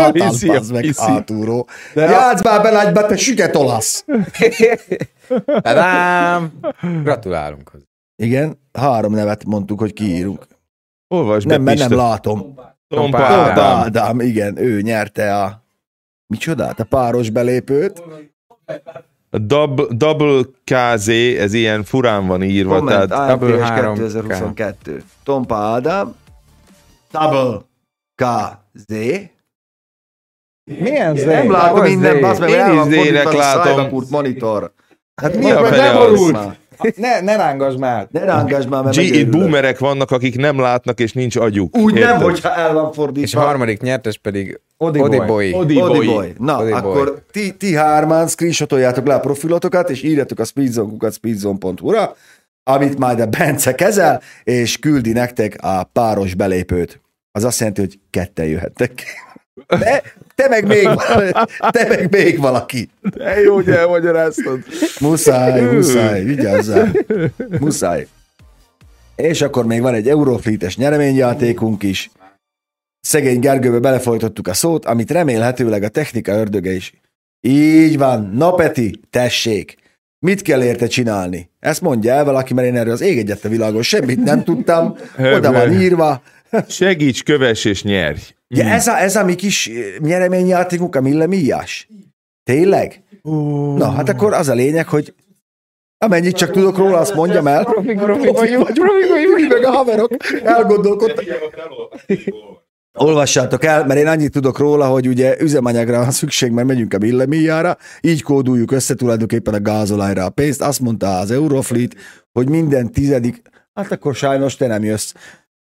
Speaker 2: az meg
Speaker 5: hiszi.
Speaker 2: hátulról.
Speaker 3: De a-
Speaker 2: Játsz már bele egybe, te süket olasz!
Speaker 1: Tadám! Gratulálunk hozzá.
Speaker 2: Igen, három nevet mondtuk, hogy kiírunk.
Speaker 5: Olvasd
Speaker 2: Nem, mert nem látom.
Speaker 5: Tompa
Speaker 2: Ádám. Igen, ő nyerte a... Micsodát? A páros belépőt.
Speaker 5: A Double, double KZ, ez ilyen furán van írva,
Speaker 2: Komment,
Speaker 5: tehát
Speaker 1: Double
Speaker 2: AMPS
Speaker 1: három
Speaker 2: 2022. Tompa Ádám. Double KZ.
Speaker 3: Milyen zé?
Speaker 2: Nem látom minden, bazd meg,
Speaker 5: Én
Speaker 2: el van fordítva a
Speaker 5: látom.
Speaker 2: Cyberpunk monitor. Hát mi a
Speaker 5: fele
Speaker 2: nem
Speaker 5: az.
Speaker 2: borult már?
Speaker 3: Ne, ne rángasd már.
Speaker 2: Ne rángasd már, mert
Speaker 5: G- itt boomerek vannak, akik nem látnak, és nincs agyuk.
Speaker 2: Úgy nem,
Speaker 5: Érted?
Speaker 2: hogyha el van
Speaker 1: És
Speaker 2: fordítva.
Speaker 1: a harmadik nyertes pedig
Speaker 3: Odiboy.
Speaker 1: Odiboy.
Speaker 2: Na,
Speaker 1: Odiboy.
Speaker 2: akkor ti, ti hármán screenshotoljátok le a profilotokat, és írjatok a speedzone.kukat speedzone.hu-ra, amit majd a Bence kezel, és küldi nektek a páros belépőt. Az azt jelenti, hogy ketten jöhettek. De te meg még, te meg még valaki.
Speaker 5: De jó, hogy elmagyaráztad.
Speaker 2: Muszáj, muszáj, vigyázzál. Muszáj. És akkor még van egy Eurofleet-es nyereményjátékunk is. Szegény Gergőbe belefolytottuk a szót, amit remélhetőleg a technika ördöge is. Így van. Na Peti, tessék. Mit kell érte csinálni? Ezt mondja el valaki, mert én erről az ég egyet a világon semmit nem tudtam. Oda van írva.
Speaker 5: Segíts, kövess és nyerj.
Speaker 2: Ja, ez, a, ez a mi kis eh, nyereményjátékunk, a Mille Miás? Tényleg? Na, hát akkor az a lényeg, hogy amennyit csak tudok róla, azt mondjam el. Profi, profi vagyunk, profi vagyunk, meg a haverok elgondolkodtak. Olvassátok el, mert én annyit tudok róla, hogy ugye üzemanyagra van szükség, mert megyünk a millemíjára, így kóduljuk össze tulajdonképpen a gázolajra a pénzt. Azt mondta az Eurofleet, hogy minden tizedik, hát akkor sajnos te nem jössz.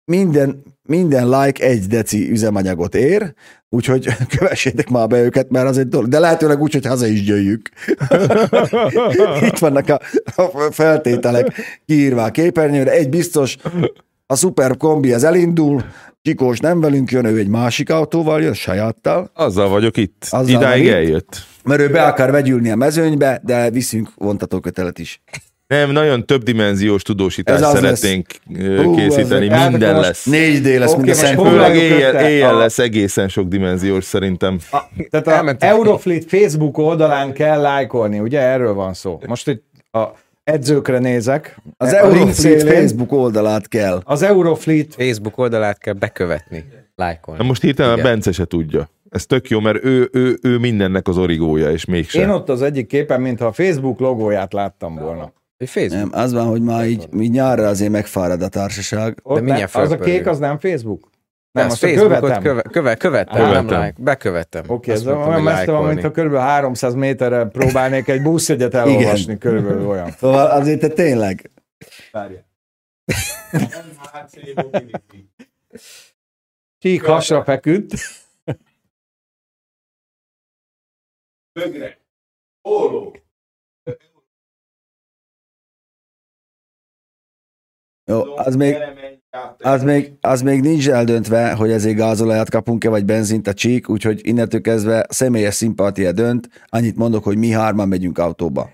Speaker 2: Minden, minden like egy deci üzemanyagot ér, úgyhogy kövessétek már be őket, mert az egy dolog. De lehetőleg úgy, hogy haza is jöjjük. Itt vannak a, a feltételek kiírva a képernyőre. Egy biztos, a szuper kombi az elindul, Csikós nem velünk jön, ő egy másik autóval jön, sajáttal,
Speaker 5: Azzal vagyok itt.
Speaker 2: Azzal
Speaker 5: Idáig
Speaker 2: itt.
Speaker 5: eljött.
Speaker 2: mert ő be akar vegyülni a mezőnybe, de viszünk vontatókötelet is.
Speaker 5: Nem, nagyon többdimenziós tudósítást szeretnénk
Speaker 2: Hú,
Speaker 5: készíteni.
Speaker 3: ez-
Speaker 5: Minden lesz.
Speaker 2: 4D lesz, a Szent
Speaker 3: foglaljuk
Speaker 5: Főleg éjjel, éjjel
Speaker 3: A-
Speaker 5: lesz egészen sok dimenziós szerintem.
Speaker 3: Tehát a
Speaker 1: Elmentünk.
Speaker 3: Eurofleet Facebook oldalán kell lájkolni, ugye erről van szó. Most itt a edzőkre nézek.
Speaker 2: Az
Speaker 3: A
Speaker 2: Eurofleet Facebook oldalát kell.
Speaker 3: Az Eurofleet
Speaker 1: Facebook oldalát kell bekövetni, lájkolni.
Speaker 5: Na most hirtelen a
Speaker 1: Igen.
Speaker 5: Bence se tudja. Ez tök jó, mert ő, ő, ő mindennek az origója, és mégsem.
Speaker 3: Én ott az egyik képen, mintha a Facebook logóját láttam volna.
Speaker 1: Hogy Facebook.
Speaker 2: Nem, az van, hogy már így, így nyárra azért megfárad a társaság.
Speaker 3: Ott
Speaker 1: mindjárt
Speaker 3: ne, az a kék, az nem Facebook?
Speaker 1: Nem,
Speaker 3: azt a
Speaker 1: Facebookot
Speaker 3: követem.
Speaker 1: köve, köve, követtem,
Speaker 5: Követem.
Speaker 1: nem like, bekövettem.
Speaker 3: Oké, ez olyan messze van, mint ha kb. 300 méterre próbálnék egy buszjegyet elolvasni, körülbelül olyan.
Speaker 2: Szóval azért te tényleg.
Speaker 3: Csík hasra feküdt.
Speaker 2: Jó, az még, Az még, az még nincs eldöntve, hogy ezért gázolajat kapunk-e, vagy benzint a csík, úgyhogy innentől kezdve személyes szimpátia dönt. Annyit mondok, hogy mi hárman megyünk autóba.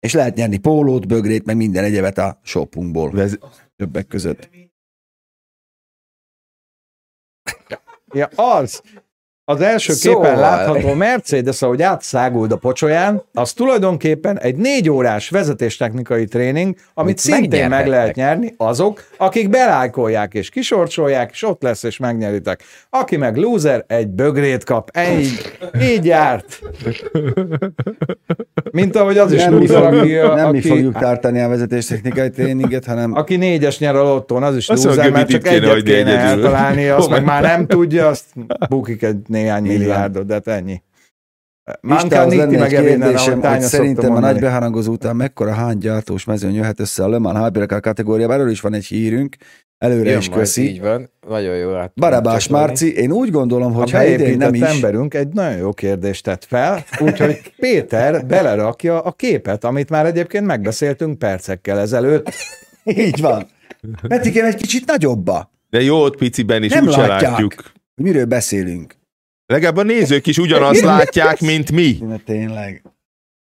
Speaker 2: És lehet nyerni pólót, bögrét, meg minden egyebet a shopunkból.
Speaker 5: Vez-
Speaker 2: Többek között.
Speaker 3: Ja, az. Az első
Speaker 1: Szóval.
Speaker 3: képen látható Mercedes, ahogy átszáguld a pocsolyán, az tulajdonképpen egy négy órás vezetéstechnikai tréning, amit
Speaker 1: Amit
Speaker 3: szintén meg lehet nyerni azok, akik belájkolják és kisorcsolják, és ott lesz, és megnyeritek. Aki meg loser, egy bögrét kap. Így, így járt. Mint ahogy az is
Speaker 2: Nem, mi
Speaker 3: loser,
Speaker 2: fogjuk,
Speaker 3: aki,
Speaker 2: nem mi
Speaker 3: aki,
Speaker 2: fogjuk tartani a vezetéstechnikai tréninget, hanem
Speaker 3: aki négyes nyer a lottón, az is
Speaker 5: Azt
Speaker 3: loser, mert csak
Speaker 5: itt kéne
Speaker 3: egyet kéne
Speaker 5: egyedül.
Speaker 3: eltalálni, azt meg már nem tudja, azt bukik egy néhány
Speaker 2: Így
Speaker 3: milliárdot, de hát ennyi.
Speaker 2: Isten, az lenne egy kérdésem, hogy szerintem a nagy beharangozó után mekkora hány gyártós mezőn jöhet össze a Le Mans Hypercar kategóriában, erről is van egy hírünk, előre
Speaker 1: Jön
Speaker 2: is
Speaker 1: majd,
Speaker 2: köszi.
Speaker 1: így van. Nagyon jó át.
Speaker 2: Barabás. Márci, én úgy gondolom, hogy ha idén nem is,
Speaker 3: emberünk egy nagyon jó kérdést tett fel, úgyhogy Péter belerakja a képet, amit már egyébként megbeszéltünk percekkel ezelőtt.
Speaker 2: így van. Petikém egy kicsit nagyobba,
Speaker 5: De jó, ott piciben is
Speaker 2: Nem
Speaker 5: úgyse
Speaker 2: látják.
Speaker 5: látjuk.
Speaker 2: miről beszélünk.
Speaker 5: Legalább a nézők is ugyanazt látják, mint mi.
Speaker 2: Na, tényleg.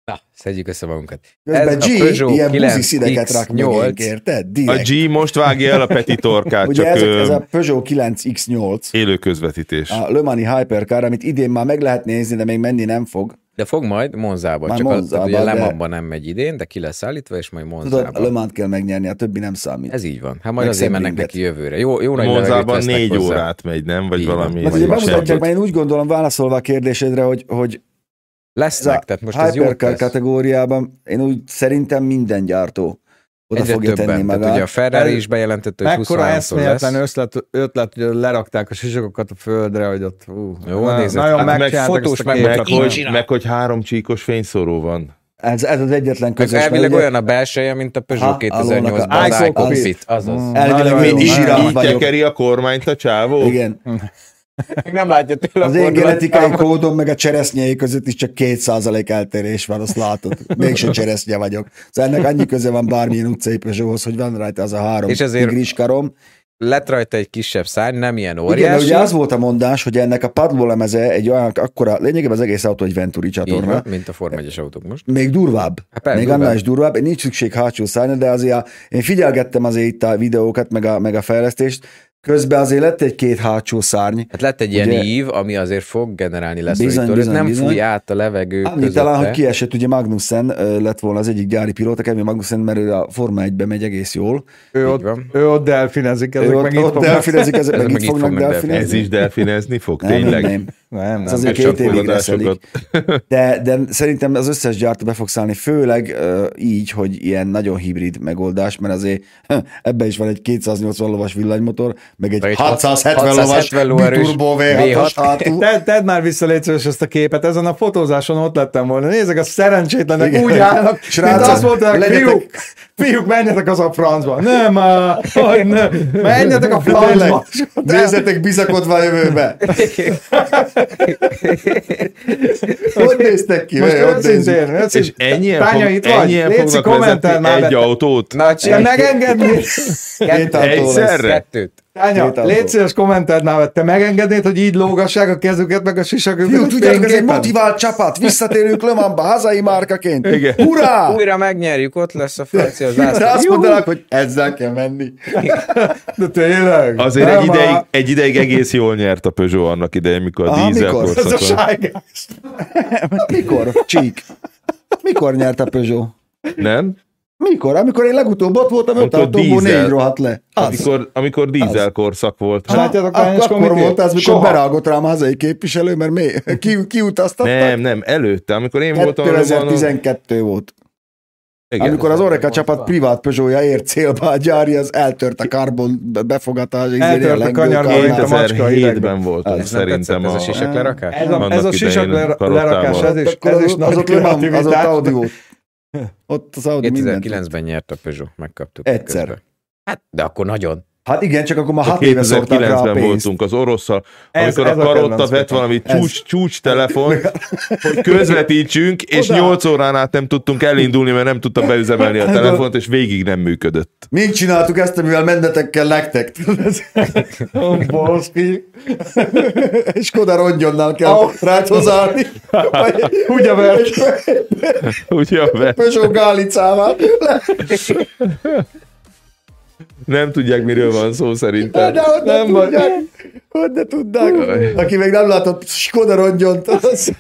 Speaker 1: Na, szedjük össze magunkat.
Speaker 2: Közben
Speaker 1: Ez a
Speaker 2: G
Speaker 1: Peugeot
Speaker 2: ilyen buzi
Speaker 1: 9X8.
Speaker 2: színeket rak mögénk, érted?
Speaker 5: A. G most vágja el a Peti torkát,
Speaker 2: Ugye
Speaker 5: csak
Speaker 2: ez,
Speaker 5: ö,
Speaker 2: ez a Peugeot 9X8,
Speaker 5: élő közvetítés.
Speaker 2: a Le Mani Hypercar, amit idén már meg lehet nézni, de még menni nem fog.
Speaker 1: De fog majd Monzában.
Speaker 2: Már
Speaker 1: Csak
Speaker 2: Monzában,
Speaker 1: az, ugye
Speaker 2: de-
Speaker 1: Lemabban nem megy idén, de ki lesz állítva, és majd
Speaker 2: Tudod,
Speaker 1: Monzában.
Speaker 2: a Le Mans kell megnyerni, a többi nem számít.
Speaker 1: Ez így van. Hát majd
Speaker 2: Meg
Speaker 1: azért mennek neki jövőre. Jó, jó nagy
Speaker 5: Monzában négy
Speaker 1: hozzá.
Speaker 5: órát megy, nem? Vagy
Speaker 1: Így
Speaker 5: valami.
Speaker 2: Mert ugye bemutatják, mert én úgy gondolom, válaszolva a kérdésedre, hogy, hogy
Speaker 1: Lesznek,
Speaker 2: a
Speaker 1: tehát most ez jó
Speaker 2: kategóriában én úgy szerintem minden gyártó oda
Speaker 1: Egyre
Speaker 2: fogja tenni
Speaker 1: többen. Tehát ugye a
Speaker 2: magát.
Speaker 1: Ferrari is bejelentette, hogy
Speaker 3: Mekkora
Speaker 1: 23-tól
Speaker 3: eszméletlen
Speaker 1: lesz.
Speaker 3: ötlet, ötlet, hogy lerakták a sisakokat a földre, hogy ott ú,
Speaker 1: Jó,
Speaker 3: na-
Speaker 1: nézed,
Speaker 3: nagyon
Speaker 1: hát
Speaker 5: meg
Speaker 1: fotós meg-.
Speaker 5: Meg
Speaker 1: Így
Speaker 5: hogy, meg hogy három csíkos fényszóró van.
Speaker 2: Ez, ez az egyetlen
Speaker 1: Meg
Speaker 2: közös.
Speaker 1: elvileg
Speaker 2: mert ugye
Speaker 1: olyan a belseje, mint a Peugeot
Speaker 2: Aha,
Speaker 1: 2008-ban
Speaker 2: alulnak
Speaker 1: az
Speaker 3: a-
Speaker 1: iCockpit. Azaz.
Speaker 2: Elvileg
Speaker 3: jó.
Speaker 5: Így tekeri a kormányt a csávó?
Speaker 2: Igen.
Speaker 1: Nem látja tőle
Speaker 2: Az én genetikai kódom meg a cseresznyei között is csak 2% eltérés van, azt látod. Mégsem cseresznye vagyok. Szóval ennek annyi köze van bármilyen utcai Peugeothoz, hogy van rajta az a három
Speaker 1: És ezért-
Speaker 2: tigris karom.
Speaker 1: Lett rajta egy kisebb szárny, nem ilyen
Speaker 2: Igen, de
Speaker 1: óriási.
Speaker 2: ugye az volt a mondás, hogy ennek a padlólemeze egy olyan, akkora, lényegében az egész autó egy Venturi csatorna.
Speaker 1: van, mint a Form 1 autók most.
Speaker 2: Még durvább.
Speaker 1: Hát persze,
Speaker 2: még
Speaker 1: durvább.
Speaker 2: annál is durvább. Nincs szükség hátsó szárnya, de azért a, én figyelgettem azért itt a videókat, meg a, meg a fejlesztést. Közben azért lett egy-két hátsó szárny.
Speaker 1: Hát lett egy ilyen
Speaker 2: Ugye-
Speaker 1: ív, ami azért fog generálni
Speaker 2: Bizony,
Speaker 1: leszorítót.
Speaker 2: bizony,
Speaker 1: Nem
Speaker 2: bizony.
Speaker 1: fúj át a levegő közötte.
Speaker 2: talán, hogy kiesett, ugye Magnussen lett volna az egyik gyári pilóta, Kevin Magnussen, mert ő a Forma 1-be megy egész jól.
Speaker 3: Ő ott,
Speaker 1: van.
Speaker 3: ő ott delfinezik, ezek
Speaker 2: Ő ott,
Speaker 3: meg
Speaker 2: ott
Speaker 3: fognak.
Speaker 2: delfinezik, ezek meg
Speaker 1: meg
Speaker 2: itt fognak delfinezni.
Speaker 5: Ez is delfinezni fog,
Speaker 2: Nem,
Speaker 5: tényleg?
Speaker 2: nem, nem.
Speaker 3: Nem,
Speaker 2: Ez
Speaker 3: nem.
Speaker 2: azért
Speaker 5: És
Speaker 2: két évig reszelik. De, de szerintem az összes gyártó be fog szállni, főleg uh, így, hogy ilyen nagyon hibrid megoldás, mert azért ebben is van egy 280 lovas villanymotor, meg egy
Speaker 1: Meg egy
Speaker 2: 670 lovas
Speaker 1: 670 lóerős
Speaker 2: biturbo V6-os
Speaker 1: V6.
Speaker 2: hátul.
Speaker 3: Te, tedd már vissza, légy szíves, ezt a képet. Ezen a fotózáson ott lettem volna. Nézzek, a szerencsétlenek
Speaker 2: Igen.
Speaker 3: úgy állnak, mint
Speaker 2: Srácok,
Speaker 3: azt mondták,
Speaker 2: legyetek-
Speaker 3: fiúk, fiúk, menjetek az a francba. Nem, hogy ne, menjetek a francba.
Speaker 2: Nézzetek bizakodva a jövőbe. Hogy néztek ki?
Speaker 3: Most őszintén,
Speaker 5: És ennyien,
Speaker 3: Tánya,
Speaker 5: fog,
Speaker 3: itt vagy?
Speaker 5: ennyien
Speaker 3: Léci,
Speaker 5: fognak
Speaker 3: kommentel
Speaker 5: vezetni
Speaker 3: már
Speaker 5: egy autót?
Speaker 1: Na,
Speaker 2: lesz.
Speaker 5: Egyszerre?
Speaker 1: kettőt.
Speaker 3: Tánya, légy szíves, kommenteld már, te megengednéd, hogy így lógassák a kezüket, meg a sisaköket?
Speaker 2: Fiú, tudjátok, ez egy motivált csapat, visszatérünk Le Mansba, hazai márkaként.
Speaker 5: Igen.
Speaker 2: Hurrá!
Speaker 1: Újra megnyerjük, ott lesz a francia
Speaker 2: De
Speaker 1: zászló.
Speaker 2: azt mondanak, hogy ezzel kell menni.
Speaker 3: De tényleg.
Speaker 5: Azért egy ideig, egy ideig egész jól nyert a Peugeot annak idején, mikor a dízel
Speaker 2: mikor?
Speaker 3: Ez a
Speaker 5: korszakon.
Speaker 2: Mikor? Csík. Mikor nyert a Peugeot?
Speaker 5: Nem?
Speaker 2: Mikor? Amikor én legutóbb ott voltam,
Speaker 5: Amikor
Speaker 2: autóból
Speaker 5: dízel.
Speaker 2: négy rohadt le. Az.
Speaker 5: Amikor, amikor dízel korszak volt.
Speaker 3: És látjátok,
Speaker 2: Ak- akkor volt az, mikor
Speaker 3: Soha.
Speaker 2: berágott rám a hazai képviselő, mert mi, ki, kiutaztattak.
Speaker 5: Nem, nem, előtte, amikor én voltam. abban a-
Speaker 2: 2012 volt.
Speaker 5: Igen.
Speaker 2: Amikor az Oreka csapat privát Peugeotja ért célba, a gyári az eltört a karbon befogatás. izé,
Speaker 3: Eltört a kanyargó, mint a macska
Speaker 5: 2007-ben volt
Speaker 2: Ez
Speaker 5: az szerintem
Speaker 1: Ez a
Speaker 5: a...
Speaker 1: sisak lerakás?
Speaker 3: Ez a, ez a sisak lerakás, ez is, ez is
Speaker 2: az,
Speaker 3: nagy
Speaker 2: az ott, Mans- az ott
Speaker 3: kreativitás.
Speaker 2: Audi volt. Ott az Audi mindent.
Speaker 1: 2009-ben nyert a Peugeot, megkaptuk.
Speaker 2: Egyszer.
Speaker 1: közben. Hát, de akkor nagyon.
Speaker 2: Hát igen, csak akkor már
Speaker 5: Csak
Speaker 2: hat éve szokták rá a
Speaker 5: 2009-ben
Speaker 2: pénzt.
Speaker 5: voltunk az orosszal,
Speaker 3: Ez-
Speaker 5: amikor
Speaker 3: ez a
Speaker 5: Karotta vett valami
Speaker 2: Ez.
Speaker 5: csúcs, csúcs telefon, hogy közvetítsünk, és
Speaker 3: Oda.
Speaker 5: 8 órán át nem tudtunk elindulni, mert nem tudta beüzemelni a telefont, és végig nem működött.
Speaker 2: Mink csináltuk ezt, amivel mennetek kell nektek?
Speaker 3: Ó, baszki.
Speaker 2: Skoda rongyonnal kell oh. rád hozzállni.
Speaker 3: Ugye vert.
Speaker 5: Ugye, mert
Speaker 2: Peugeot Gálicával.
Speaker 5: Nem tudják, miről van szó szerintem.
Speaker 2: De ott nem tudják. Hogy ne tudnák. Aki még nem látott Skoda rongyont, az...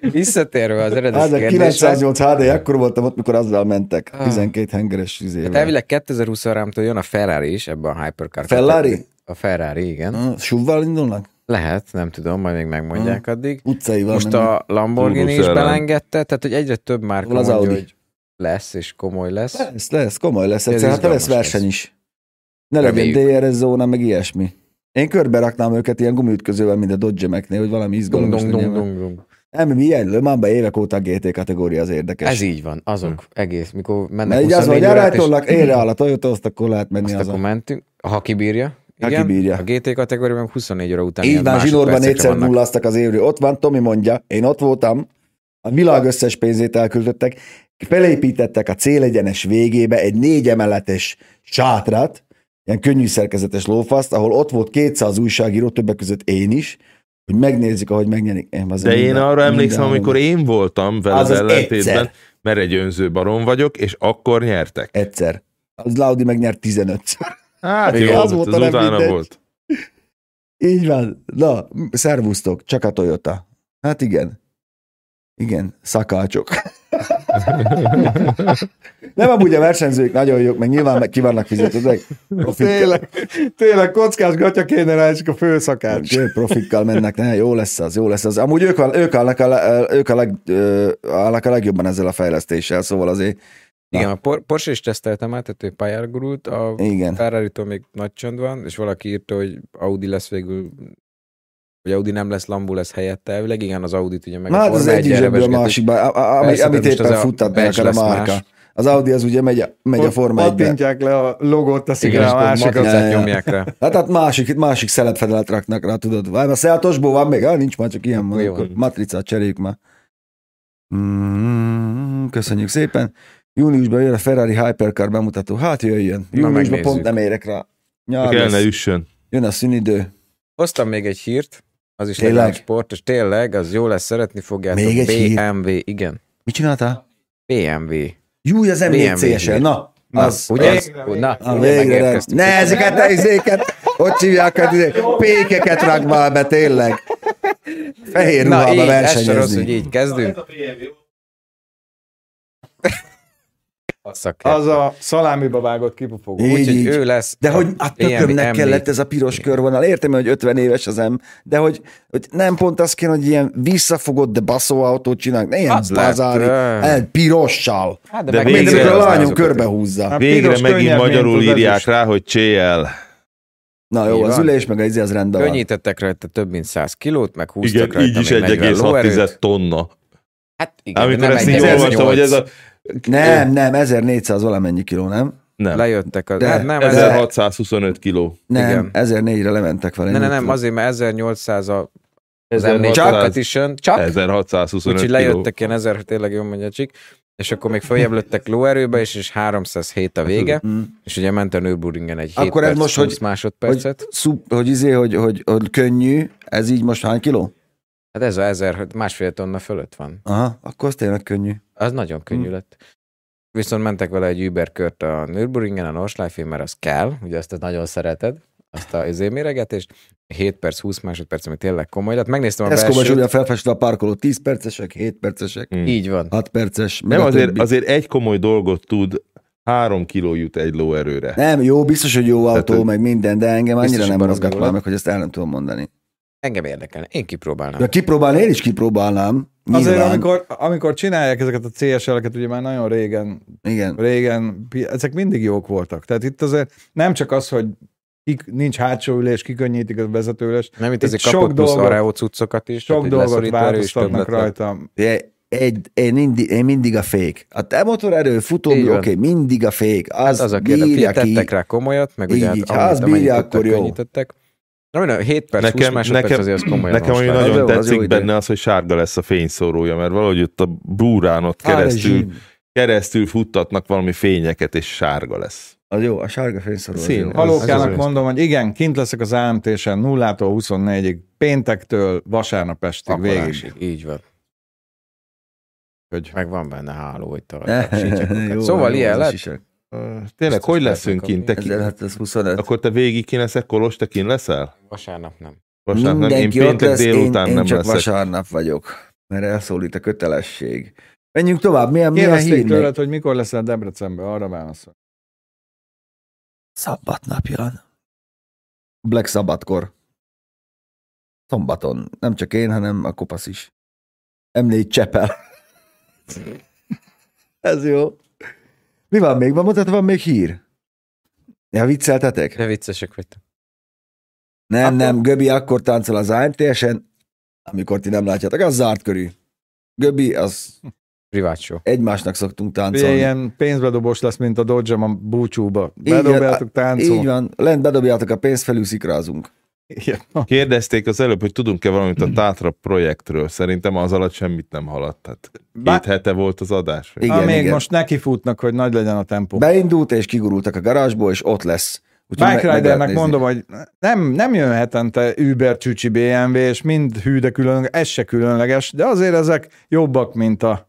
Speaker 1: Visszatérve az eredeti
Speaker 2: Hát a
Speaker 1: kérdésre,
Speaker 2: 908 HD, akkor voltam ott, mikor azzal mentek.
Speaker 1: Ah.
Speaker 2: 12 hengeres
Speaker 1: hát
Speaker 2: izével.
Speaker 1: elvileg 2023-tól jön a Ferrari is ebben a Hypercar.
Speaker 2: Ferrari?
Speaker 1: A Ferrari, igen.
Speaker 2: Ah, Suvval indulnak?
Speaker 1: Lehet, nem tudom, majd még megmondják addig.
Speaker 2: Utcaival
Speaker 1: Most
Speaker 2: mennek.
Speaker 1: a Lamborghini is belengedte, tehát hogy egyre több márka
Speaker 2: Hol az
Speaker 1: mondja,
Speaker 2: Audi?
Speaker 1: hogy lesz, és komoly lesz.
Speaker 2: Lesz, lesz, komoly lesz.
Speaker 1: Ez
Speaker 2: Egyszer, hát lesz verseny
Speaker 1: lesz.
Speaker 2: is. Ne legyen. DRS zóna, meg ilyesmi. Én körbe raknám őket ilyen gumiütközővel, mint a Dodge hogy valami izgalmas
Speaker 1: dung, dung, dung, dung.
Speaker 2: Nem, milyen Le Mansban évek óta a GT kategória az érdekes.
Speaker 1: Ez így van, azok egész, mikor mennek
Speaker 2: Mert így az,
Speaker 1: 24
Speaker 2: hogy
Speaker 1: órát, és
Speaker 2: érre áll a Toyota, azt akkor lehet menni
Speaker 1: azt
Speaker 2: az
Speaker 1: akkor mentünk, ha kibírja.
Speaker 2: Ha
Speaker 1: Igen,
Speaker 2: kibírja.
Speaker 1: a GT kategóriában 24 óra után
Speaker 2: Így
Speaker 1: ilyen
Speaker 2: van, zsinórban
Speaker 1: másodpercekre
Speaker 2: négyszer
Speaker 1: vannak.
Speaker 2: nullasztak az évről. Ott van, Tomi mondja, én ott voltam, a világ összes pénzét elküldöttek, felépítettek a célegyenes végébe egy négy emeletes sátrat, ilyen könnyű szerkezetes lófaszt, ahol ott volt 200 újságíró, többek között én is, hogy megnézzük, ahogy megnyerik. Én, az
Speaker 5: De én
Speaker 2: minden-
Speaker 5: arra emlékszem,
Speaker 2: minden-
Speaker 5: amikor én voltam veled
Speaker 2: Az az
Speaker 5: ellentétben,
Speaker 2: egyszer.
Speaker 5: mert egy önző barom vagyok, és akkor nyertek.
Speaker 2: Egyszer. Az Laudi megnyert 15-ször.
Speaker 5: Hát jó,
Speaker 2: az volt
Speaker 5: az utána
Speaker 2: mindegy.
Speaker 5: volt.
Speaker 2: Így van. Na, szervusztok, csak a Toyota. Hát igen. Igen, szakácsok. Nem amúgy a versenyzők nagyon jók, meg nyilván meg ki vannak. Profikkal,
Speaker 3: Tényleg, tényleg kockás gatya kéne rá, csak a főszakács.
Speaker 2: profikkal mennek, ne, jó lesz az, jó lesz az. Amúgy ők, a- ők, állnak, a, ők a leg, állnak a legjobban ezzel a fejlesztéssel, szóval azért
Speaker 1: Igen, a Por- Porsche is teszteltem át, tehát ő pályára gurult, a
Speaker 2: igen.
Speaker 1: Ferrari-tól még nagy csönd van, és valaki írta, hogy Audi lesz végül, hogy Audi nem lesz, Lambo lesz helyette elvileg. Igen, az Audit ugye meg
Speaker 2: Na,
Speaker 1: a
Speaker 2: hát az egyik
Speaker 1: 1-re
Speaker 2: zsebből a másikba, amit
Speaker 1: most
Speaker 2: éppen
Speaker 1: az a
Speaker 2: márka.
Speaker 1: más.
Speaker 2: Az Audi az ugye megy a, megy a Forma 1
Speaker 3: Pattintják le a logót, teszik
Speaker 1: Igen,
Speaker 3: rá a másikat.
Speaker 2: Ja, ja.
Speaker 1: nyomják rá.
Speaker 2: Hát, hát másik, másik szeletfedelet raknak rá, tudod. Várj, a Szeltosból van még? Ah, nincs már, csak ilyen.
Speaker 1: Jó.
Speaker 2: Akkor matricát cseréljük már. Mm, köszönjük szépen. Júniusban jön a Ferrari Hypercar bemutató. Hát jöjjön. Júniusban
Speaker 1: megnézzük.
Speaker 2: pont nem érek rá. Nyár
Speaker 5: Kell ne
Speaker 2: lesz.
Speaker 5: üssön.
Speaker 2: Jön a szünidő.
Speaker 1: Hoztam még egy hírt, az is
Speaker 2: Tényleg?
Speaker 1: legalább sportos. Tényleg, az jó lesz, szeretni fogjátok.
Speaker 2: Még egy hír?
Speaker 1: BMW, igen.
Speaker 2: Mit csináltál?
Speaker 1: BMW.
Speaker 2: Júj, az
Speaker 1: BMW
Speaker 2: M4CS-el. Na,
Speaker 1: Na,
Speaker 2: az.
Speaker 1: ugye?
Speaker 2: az.
Speaker 1: Na,
Speaker 2: Na,
Speaker 1: ugye
Speaker 2: végre. Ne ezeket a izéket, hogy hívják, hogy izé, pékeket rak már be, tényleg. Fehér
Speaker 1: Na,
Speaker 2: ruhába
Speaker 1: így, ez se rossz, hogy
Speaker 2: versenyezni.
Speaker 1: így kezdünk. A.
Speaker 3: Az a szalámiba vágott kipufogó.
Speaker 2: Így,
Speaker 1: Úgyhogy ő lesz.
Speaker 2: De hogy a tökömnek kellett ez a piros körvonal. Értem, hogy 50 éves az M, de hogy, hogy nem pont az kéne, hogy ilyen visszafogott, de baszó autót csinálnak. Ne ilyen bazári, el, pirossal.
Speaker 1: Hát,
Speaker 5: De
Speaker 1: meg
Speaker 5: végre-
Speaker 2: a lányom körbehúzza.
Speaker 3: Hát
Speaker 5: Végre megint magyarul írják rá, hogy CL.
Speaker 2: Na jó, az ülés meg az az rendben.
Speaker 1: Könnyítettek rajta több mint 100 kilót, meg húztak
Speaker 5: Igen,
Speaker 1: rajta
Speaker 5: így is
Speaker 1: még 40 lóerőt.
Speaker 5: 1,6 tonna.
Speaker 1: Hát igen,
Speaker 5: Amikor
Speaker 1: de nem
Speaker 5: ezt így
Speaker 1: 1800.
Speaker 5: olvastam, hogy ez a...
Speaker 2: Nem, nem, 1400 valamennyi kiló, nem?
Speaker 5: Nem,
Speaker 1: Lejöttek az...
Speaker 2: De-
Speaker 1: hát nem, ez
Speaker 5: 1625 kiló.
Speaker 2: Nem,
Speaker 1: Igen.
Speaker 2: 1004-re lementek vele.
Speaker 1: ne, ne,
Speaker 2: Mit
Speaker 1: nem,
Speaker 2: tudom.
Speaker 1: azért, mert 1800 a, az
Speaker 5: 1600
Speaker 1: M4 Competition, csak,
Speaker 5: 1625
Speaker 1: úgyhogy
Speaker 5: kiló.
Speaker 1: lejöttek ilyen 1000, tényleg jól mondja Csik, és akkor még följebb lőttek lóerőbe is, és 307 a vége,
Speaker 2: Mm.
Speaker 1: és ugye ment a Nürburgringen egy 7
Speaker 2: Akkor ez
Speaker 1: perc,
Speaker 2: most,
Speaker 1: 20
Speaker 2: hogy- Hogy,
Speaker 1: másodpercet.
Speaker 2: szup, hogy izé, hogy, hogy, hogy könnyű, ez így most hány kiló?
Speaker 1: Hát ez a 1000, másfél tonna fölött van.
Speaker 2: Aha, akkor az tényleg könnyű.
Speaker 1: Az nagyon könnyű
Speaker 2: Hm.
Speaker 1: lett. Viszont mentek vele egy Uber kört a Nürburgringen, a Nordschleife, mert az kell, ugye azt nagyon szereted, azt a izé méregetést. 7 perc, 20 másodperc, ami tényleg komoly lett. Megnéztem a
Speaker 2: Ez komoly,
Speaker 1: belsőt.
Speaker 2: ugye felfestve a parkoló 10 percesek, 7 percesek,
Speaker 5: Mm.
Speaker 1: Így van.
Speaker 2: 6 perces,
Speaker 5: Nem, azért,
Speaker 2: többi.
Speaker 5: azért egy komoly dolgot tud, három kiló jut egy lóerőre.
Speaker 2: Nem, jó, biztos, hogy jó autó,
Speaker 5: hogy-
Speaker 2: meg minden, de engem annyira nem mozgat meg, hogy ezt el nem tudom mondani.
Speaker 1: Engem érdekelne. Én kipróbálnám.
Speaker 2: De kipróbálni, én is kipróbálnám.
Speaker 3: Azért,
Speaker 2: nyilván.
Speaker 3: amikor, amikor csinálják ezeket a CSL-eket, ugye már nagyon régen,
Speaker 2: Igen.
Speaker 3: régen, ezek mindig jók voltak. Tehát itt azért nem csak az, hogy kik, nincs hátsó ülés, kikönnyítik a vezetőülést,
Speaker 1: Nem itt
Speaker 3: Itt
Speaker 1: azért
Speaker 3: sok dolgot-
Speaker 1: cuccokat is.
Speaker 3: sok
Speaker 1: tehát,
Speaker 3: dolgot változtatnak rajta.
Speaker 2: Ugye, egy, én, mindig, én mindig a fék. A te motorerő, futómű, oké, okay, mindig a fék. Az,
Speaker 1: Hát az a kérdés,
Speaker 2: bírja ki.
Speaker 1: tettek rá komolyat, meg
Speaker 2: Így,
Speaker 1: ugye hát
Speaker 2: ha az bírja, akkor jó.
Speaker 1: Na, minden, 7 perc, 20
Speaker 5: Nekem,
Speaker 1: másodperc
Speaker 5: nekem,
Speaker 1: azért az komolyan
Speaker 5: nekem ami
Speaker 1: már.
Speaker 2: Az
Speaker 5: nagyon
Speaker 2: jó, az
Speaker 5: tetszik benne az, hogy sárga lesz a fényszórója, mert valahogy ott a búrán ott keresztül, keresztül futtatnak valami fényeket, és sárga lesz.
Speaker 2: Az jó, a sárga fényszorú.
Speaker 5: Szín.
Speaker 3: Halókának mondom, hogy igen, kint leszek az AMT-sen 0-tól 24-ig, péntektől vasárnap estig végig.
Speaker 1: Pakolásig, Így van.
Speaker 3: Hogy
Speaker 1: Meg van benne háló, hogy tartsák. Szóval
Speaker 2: jó,
Speaker 1: ilyen lett.
Speaker 5: Tényleg,
Speaker 1: Biztos
Speaker 5: hogy leszünk kint? Te ki,
Speaker 2: Ezzel hát ez 25.
Speaker 5: akkor te végig ki leszel, Kolos, te kin leszel?
Speaker 1: Vasárnap nem.
Speaker 5: Vasárnap nem, én
Speaker 2: Mindenki ott
Speaker 5: péntek
Speaker 2: lesz,
Speaker 5: délután
Speaker 2: én, én
Speaker 5: nem
Speaker 2: csak
Speaker 5: leszek.
Speaker 2: vasárnap vagyok, mert elszólít a kötelesség. Menjünk tovább, milyen, milyen
Speaker 3: kérdezték
Speaker 2: hír
Speaker 3: tőled, hogy mikor leszel Debrecenben, arra válaszol.
Speaker 2: Szabad napján. Black Sabbathkor. Szombaton. Nem csak én, hanem a kopasz is. M4 Csepel. Ez jó. Mi van még? Van, mondtad, van még hír? Ja, vicceltetek?
Speaker 1: De viccesek vagytok.
Speaker 2: Nem,
Speaker 1: Akkor-
Speaker 2: nem, Göbi akkor táncol az AMTS-en, amikor ti nem látjátok, az zárt körű. Göbi, az
Speaker 1: Privát show.
Speaker 2: egymásnak szoktunk
Speaker 3: Ugye
Speaker 2: táncolni.
Speaker 3: ilyen pénzbedobós lesz, mint a dodge a búcsúba. Bedobjátok táncol.
Speaker 2: Így van, lent bedobjátok a pénzt, felül szikrázunk.
Speaker 3: Igen.
Speaker 5: Kérdezték az előbb, hogy tudunk-e valamit a Tátra projektről. Szerintem az alatt semmit nem haladt. Két
Speaker 3: Bá-
Speaker 5: hete volt az adás.
Speaker 2: Igen,
Speaker 3: Ha még
Speaker 2: igen.
Speaker 3: most nekifutnak, hogy nagy legyen a tempó.
Speaker 2: Beindult, és kigurultak a garázsból, és ott lesz.
Speaker 3: Bike Ridernek mondom, hogy nem, nem jön hetente Uber csücsi BMW, és mind hű, de különleges, ez se különleges, de azért ezek jobbak, mint a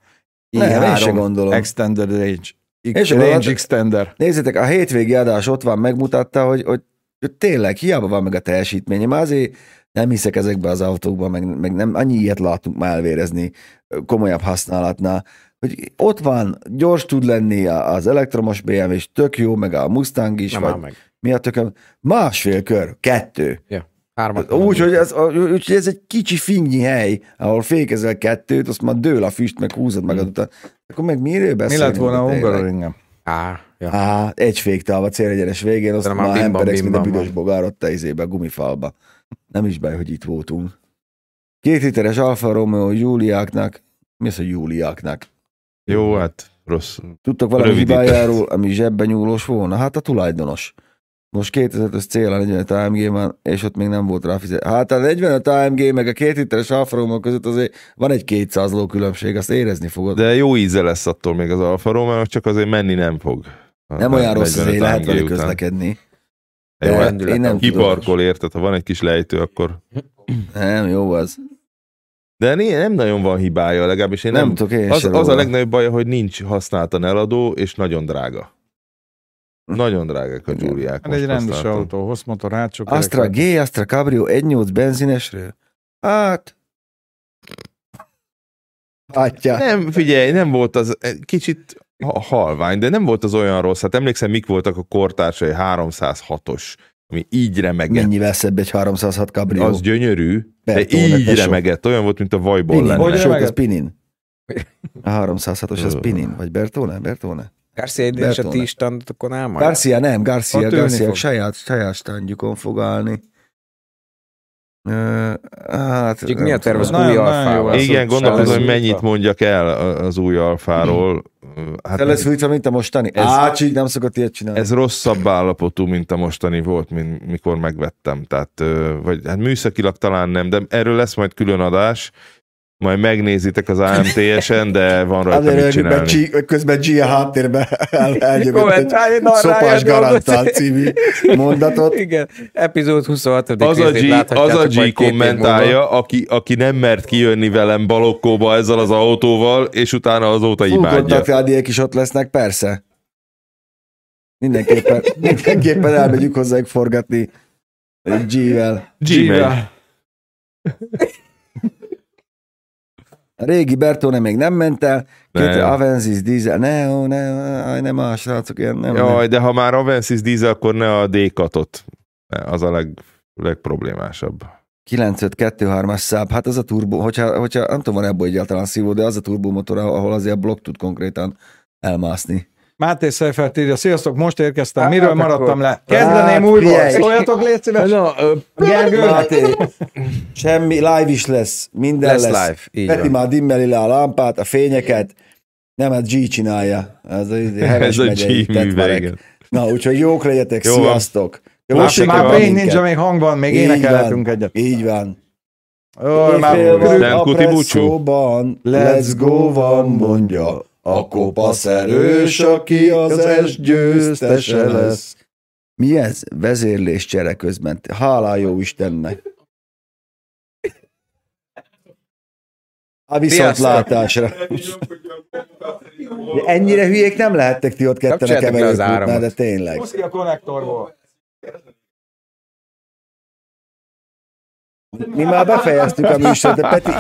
Speaker 2: Nem, én se
Speaker 3: i3
Speaker 2: gondolom.
Speaker 3: Extended Range.
Speaker 2: Én se
Speaker 3: Range. Extender.
Speaker 2: Nézzétek, a hétvégi adás ott van, megmutatta, hogy, hogy, hogy tényleg hiába van meg a teljesítménye, már azért nem hiszek ezekbe az autókba, meg, meg nem, annyi ilyet látunk már elvérezni komolyabb használatnál, hogy ott van, gyors tud lenni a- az elektromos BMW, és tök jó, meg a Mustang is,
Speaker 1: Na
Speaker 2: vagy
Speaker 1: meg.
Speaker 2: mi a tököm, másfél kör, kettő.
Speaker 1: Hármat.
Speaker 2: Úgy, hogy ez, úgy, hogy ez egy kicsi fingnyi hely, ahol fékezel kettőt, azt már dől a füst, meg húzod magad után. Akkor meg miről
Speaker 3: Mi
Speaker 2: beszélni?
Speaker 3: lett volna a
Speaker 2: tényleg?
Speaker 3: Hungaroringen?
Speaker 1: Á, ja.
Speaker 2: Á, egy féktálva célegyenes végén, azt már embereksz, mint a büdös bogár ott a izébe, a gumifalba. Nem is baj, hogy itt voltunk. Két literes Alfa Romeo Júliáknak, mi az, hogy Júliáknak?
Speaker 5: Jó, hát rossz.
Speaker 2: Tudtok valami hibájáról, ami zsebben nyúlós volna? Hát a tulajdonos. Most 2005-ös cél a 45 AMG van, és ott még nem volt rá fizet. Hát a 45 AMG meg a két literes Alfa Romeo között azért van egy 200 ló különbség, azt érezni fogod.
Speaker 5: De jó íze lesz attól még az Alfa Romeo, csak azért menni nem fog.
Speaker 2: nem olyan rossz,
Speaker 5: 45
Speaker 2: azért lehet vele közlekedni.
Speaker 5: Jó, hát
Speaker 2: én nem tudom.
Speaker 5: kiparkol, érted? Ha van egy kis lejtő, akkor...
Speaker 2: Nem, jó az.
Speaker 5: De nem nagyon van hibája, legalábbis én
Speaker 2: Nem,
Speaker 5: nem...
Speaker 2: tudok én
Speaker 5: az, az a legnagyobb baja, hogy nincs használtan eladó, és nagyon drága. Nagyon drágák a Giuliák.
Speaker 3: Hát egy rendes autó, hosszmotor, hátsó
Speaker 2: Astra. G, Astra Cabrio 1.8 benzinesről? Hát... Atya.
Speaker 5: Nem, figyelj, nem volt az, kicsit ha- halvány, de nem volt az olyan rossz. Hát emlékszem, mik voltak a kortársai 306-os, ami így remegett.
Speaker 2: Mennyivel szebb egy 306 Cabrio?
Speaker 5: Az gyönyörű, de
Speaker 2: Bertone,
Speaker 5: így
Speaker 2: tesó.
Speaker 5: remegett, olyan volt, mint a vajból
Speaker 2: Pinin.
Speaker 5: lenne.
Speaker 3: Hogy remegett?
Speaker 2: az Pinin. A 306-os az. Pinin, vagy Bertone? Bertone?
Speaker 1: Garcia idén és a ti standotokon áll majd?
Speaker 2: Garcia nem, Garcia,
Speaker 3: Ott ülni
Speaker 2: Garcia
Speaker 3: fog.
Speaker 2: saját, saját standjukon fog állni. Hát,
Speaker 1: Csak
Speaker 2: nem
Speaker 1: mi a terv az.
Speaker 3: Nagyon-
Speaker 1: új alfával?
Speaker 5: Igen, gondolkozom, hogy
Speaker 3: sávozó
Speaker 5: mennyit
Speaker 3: útra.
Speaker 5: mondjak el a- az új alfáról. Hát
Speaker 2: Te lesz fűtve, mint a mostani?
Speaker 5: Ez-
Speaker 2: Ácsig nem szokott ilyet csinálni.
Speaker 5: ez rosszabb állapotú, mint a mostani volt, mint mikor megvettem. Tehát, vagy hát műszakilag talán nem, de erről lesz majd külön adás. Majd megnézitek az AMTS-en, de van rajta
Speaker 2: Azért
Speaker 5: mit csinálni.
Speaker 2: G, közben G a háttérben el, elnyomott egy szopás
Speaker 1: dolgot.
Speaker 2: című mondatot.
Speaker 1: Igen, epizód 26.
Speaker 5: Az a, G, az a G kommentálja, aki, aki nem mert kijönni velem balokkóba ezzel az autóval, és utána azóta
Speaker 2: Full
Speaker 5: imádja.
Speaker 2: kontaktrádiék is ott lesznek, persze. Mindenképpen, mindenképpen elmegyünk hozzájuk forgatni egy G-vel.
Speaker 5: G-megy.
Speaker 2: A régi Bertone még nem ment el, két
Speaker 5: Nem.
Speaker 2: Avensis diesel, ne, ó, ne, aj, nem más, srácok, ilyen nem.
Speaker 5: Jaj,
Speaker 2: nem.
Speaker 5: de ha már Avensis dízel, akkor ne a D-katot. Az a leg, legproblémásabb.
Speaker 2: 952-3-as száb, hát az a turbo, hogyha, hogyha nem tudom, van ebből egyáltalán szívó, de az a turbomotor, ahol azért a blokk tud konkrétan elmászni.
Speaker 3: Máté Seifert írja, sziasztok, most érkeztem,
Speaker 1: Hát,
Speaker 3: miről
Speaker 1: akkor-
Speaker 3: maradtam le?
Speaker 2: Hát,
Speaker 3: Kezdeném újból,
Speaker 2: figyelj.
Speaker 3: szóljatok, légy szíves.
Speaker 1: Ö,
Speaker 3: Gergő,
Speaker 2: Máté, semmi, live is lesz, minden
Speaker 1: lesz,
Speaker 2: lesz.
Speaker 1: live, így
Speaker 2: Peti
Speaker 1: van.
Speaker 2: már dimmeli le a lámpát, a fényeket. Nem, hát G csinálja. Ez a, Heves
Speaker 5: Ez a G műve,
Speaker 2: tettvarek.
Speaker 5: igen.
Speaker 2: Na, úgyhogy jók legyetek,
Speaker 5: Jó
Speaker 2: sziasztok. Jó,
Speaker 3: Most már Brain. Ninja még hangban, még
Speaker 2: Így
Speaker 3: énekelhetünk
Speaker 2: van,
Speaker 3: egyet.
Speaker 2: Így van.
Speaker 3: Ó, már
Speaker 5: Kuti búcsú.
Speaker 2: let's go van, mondja. A kopasz erős, aki az es győztese lesz. Mi ez? Vezérlés csere közben. Hálá jó Istennek. A viszontlátásra. De ennyire hülyék nem lehettek ti ott ketten a keverőkútnál, de tényleg.
Speaker 3: Húzd ki a konnektorból.
Speaker 2: Mi már befejeztük a műsort, de Peti,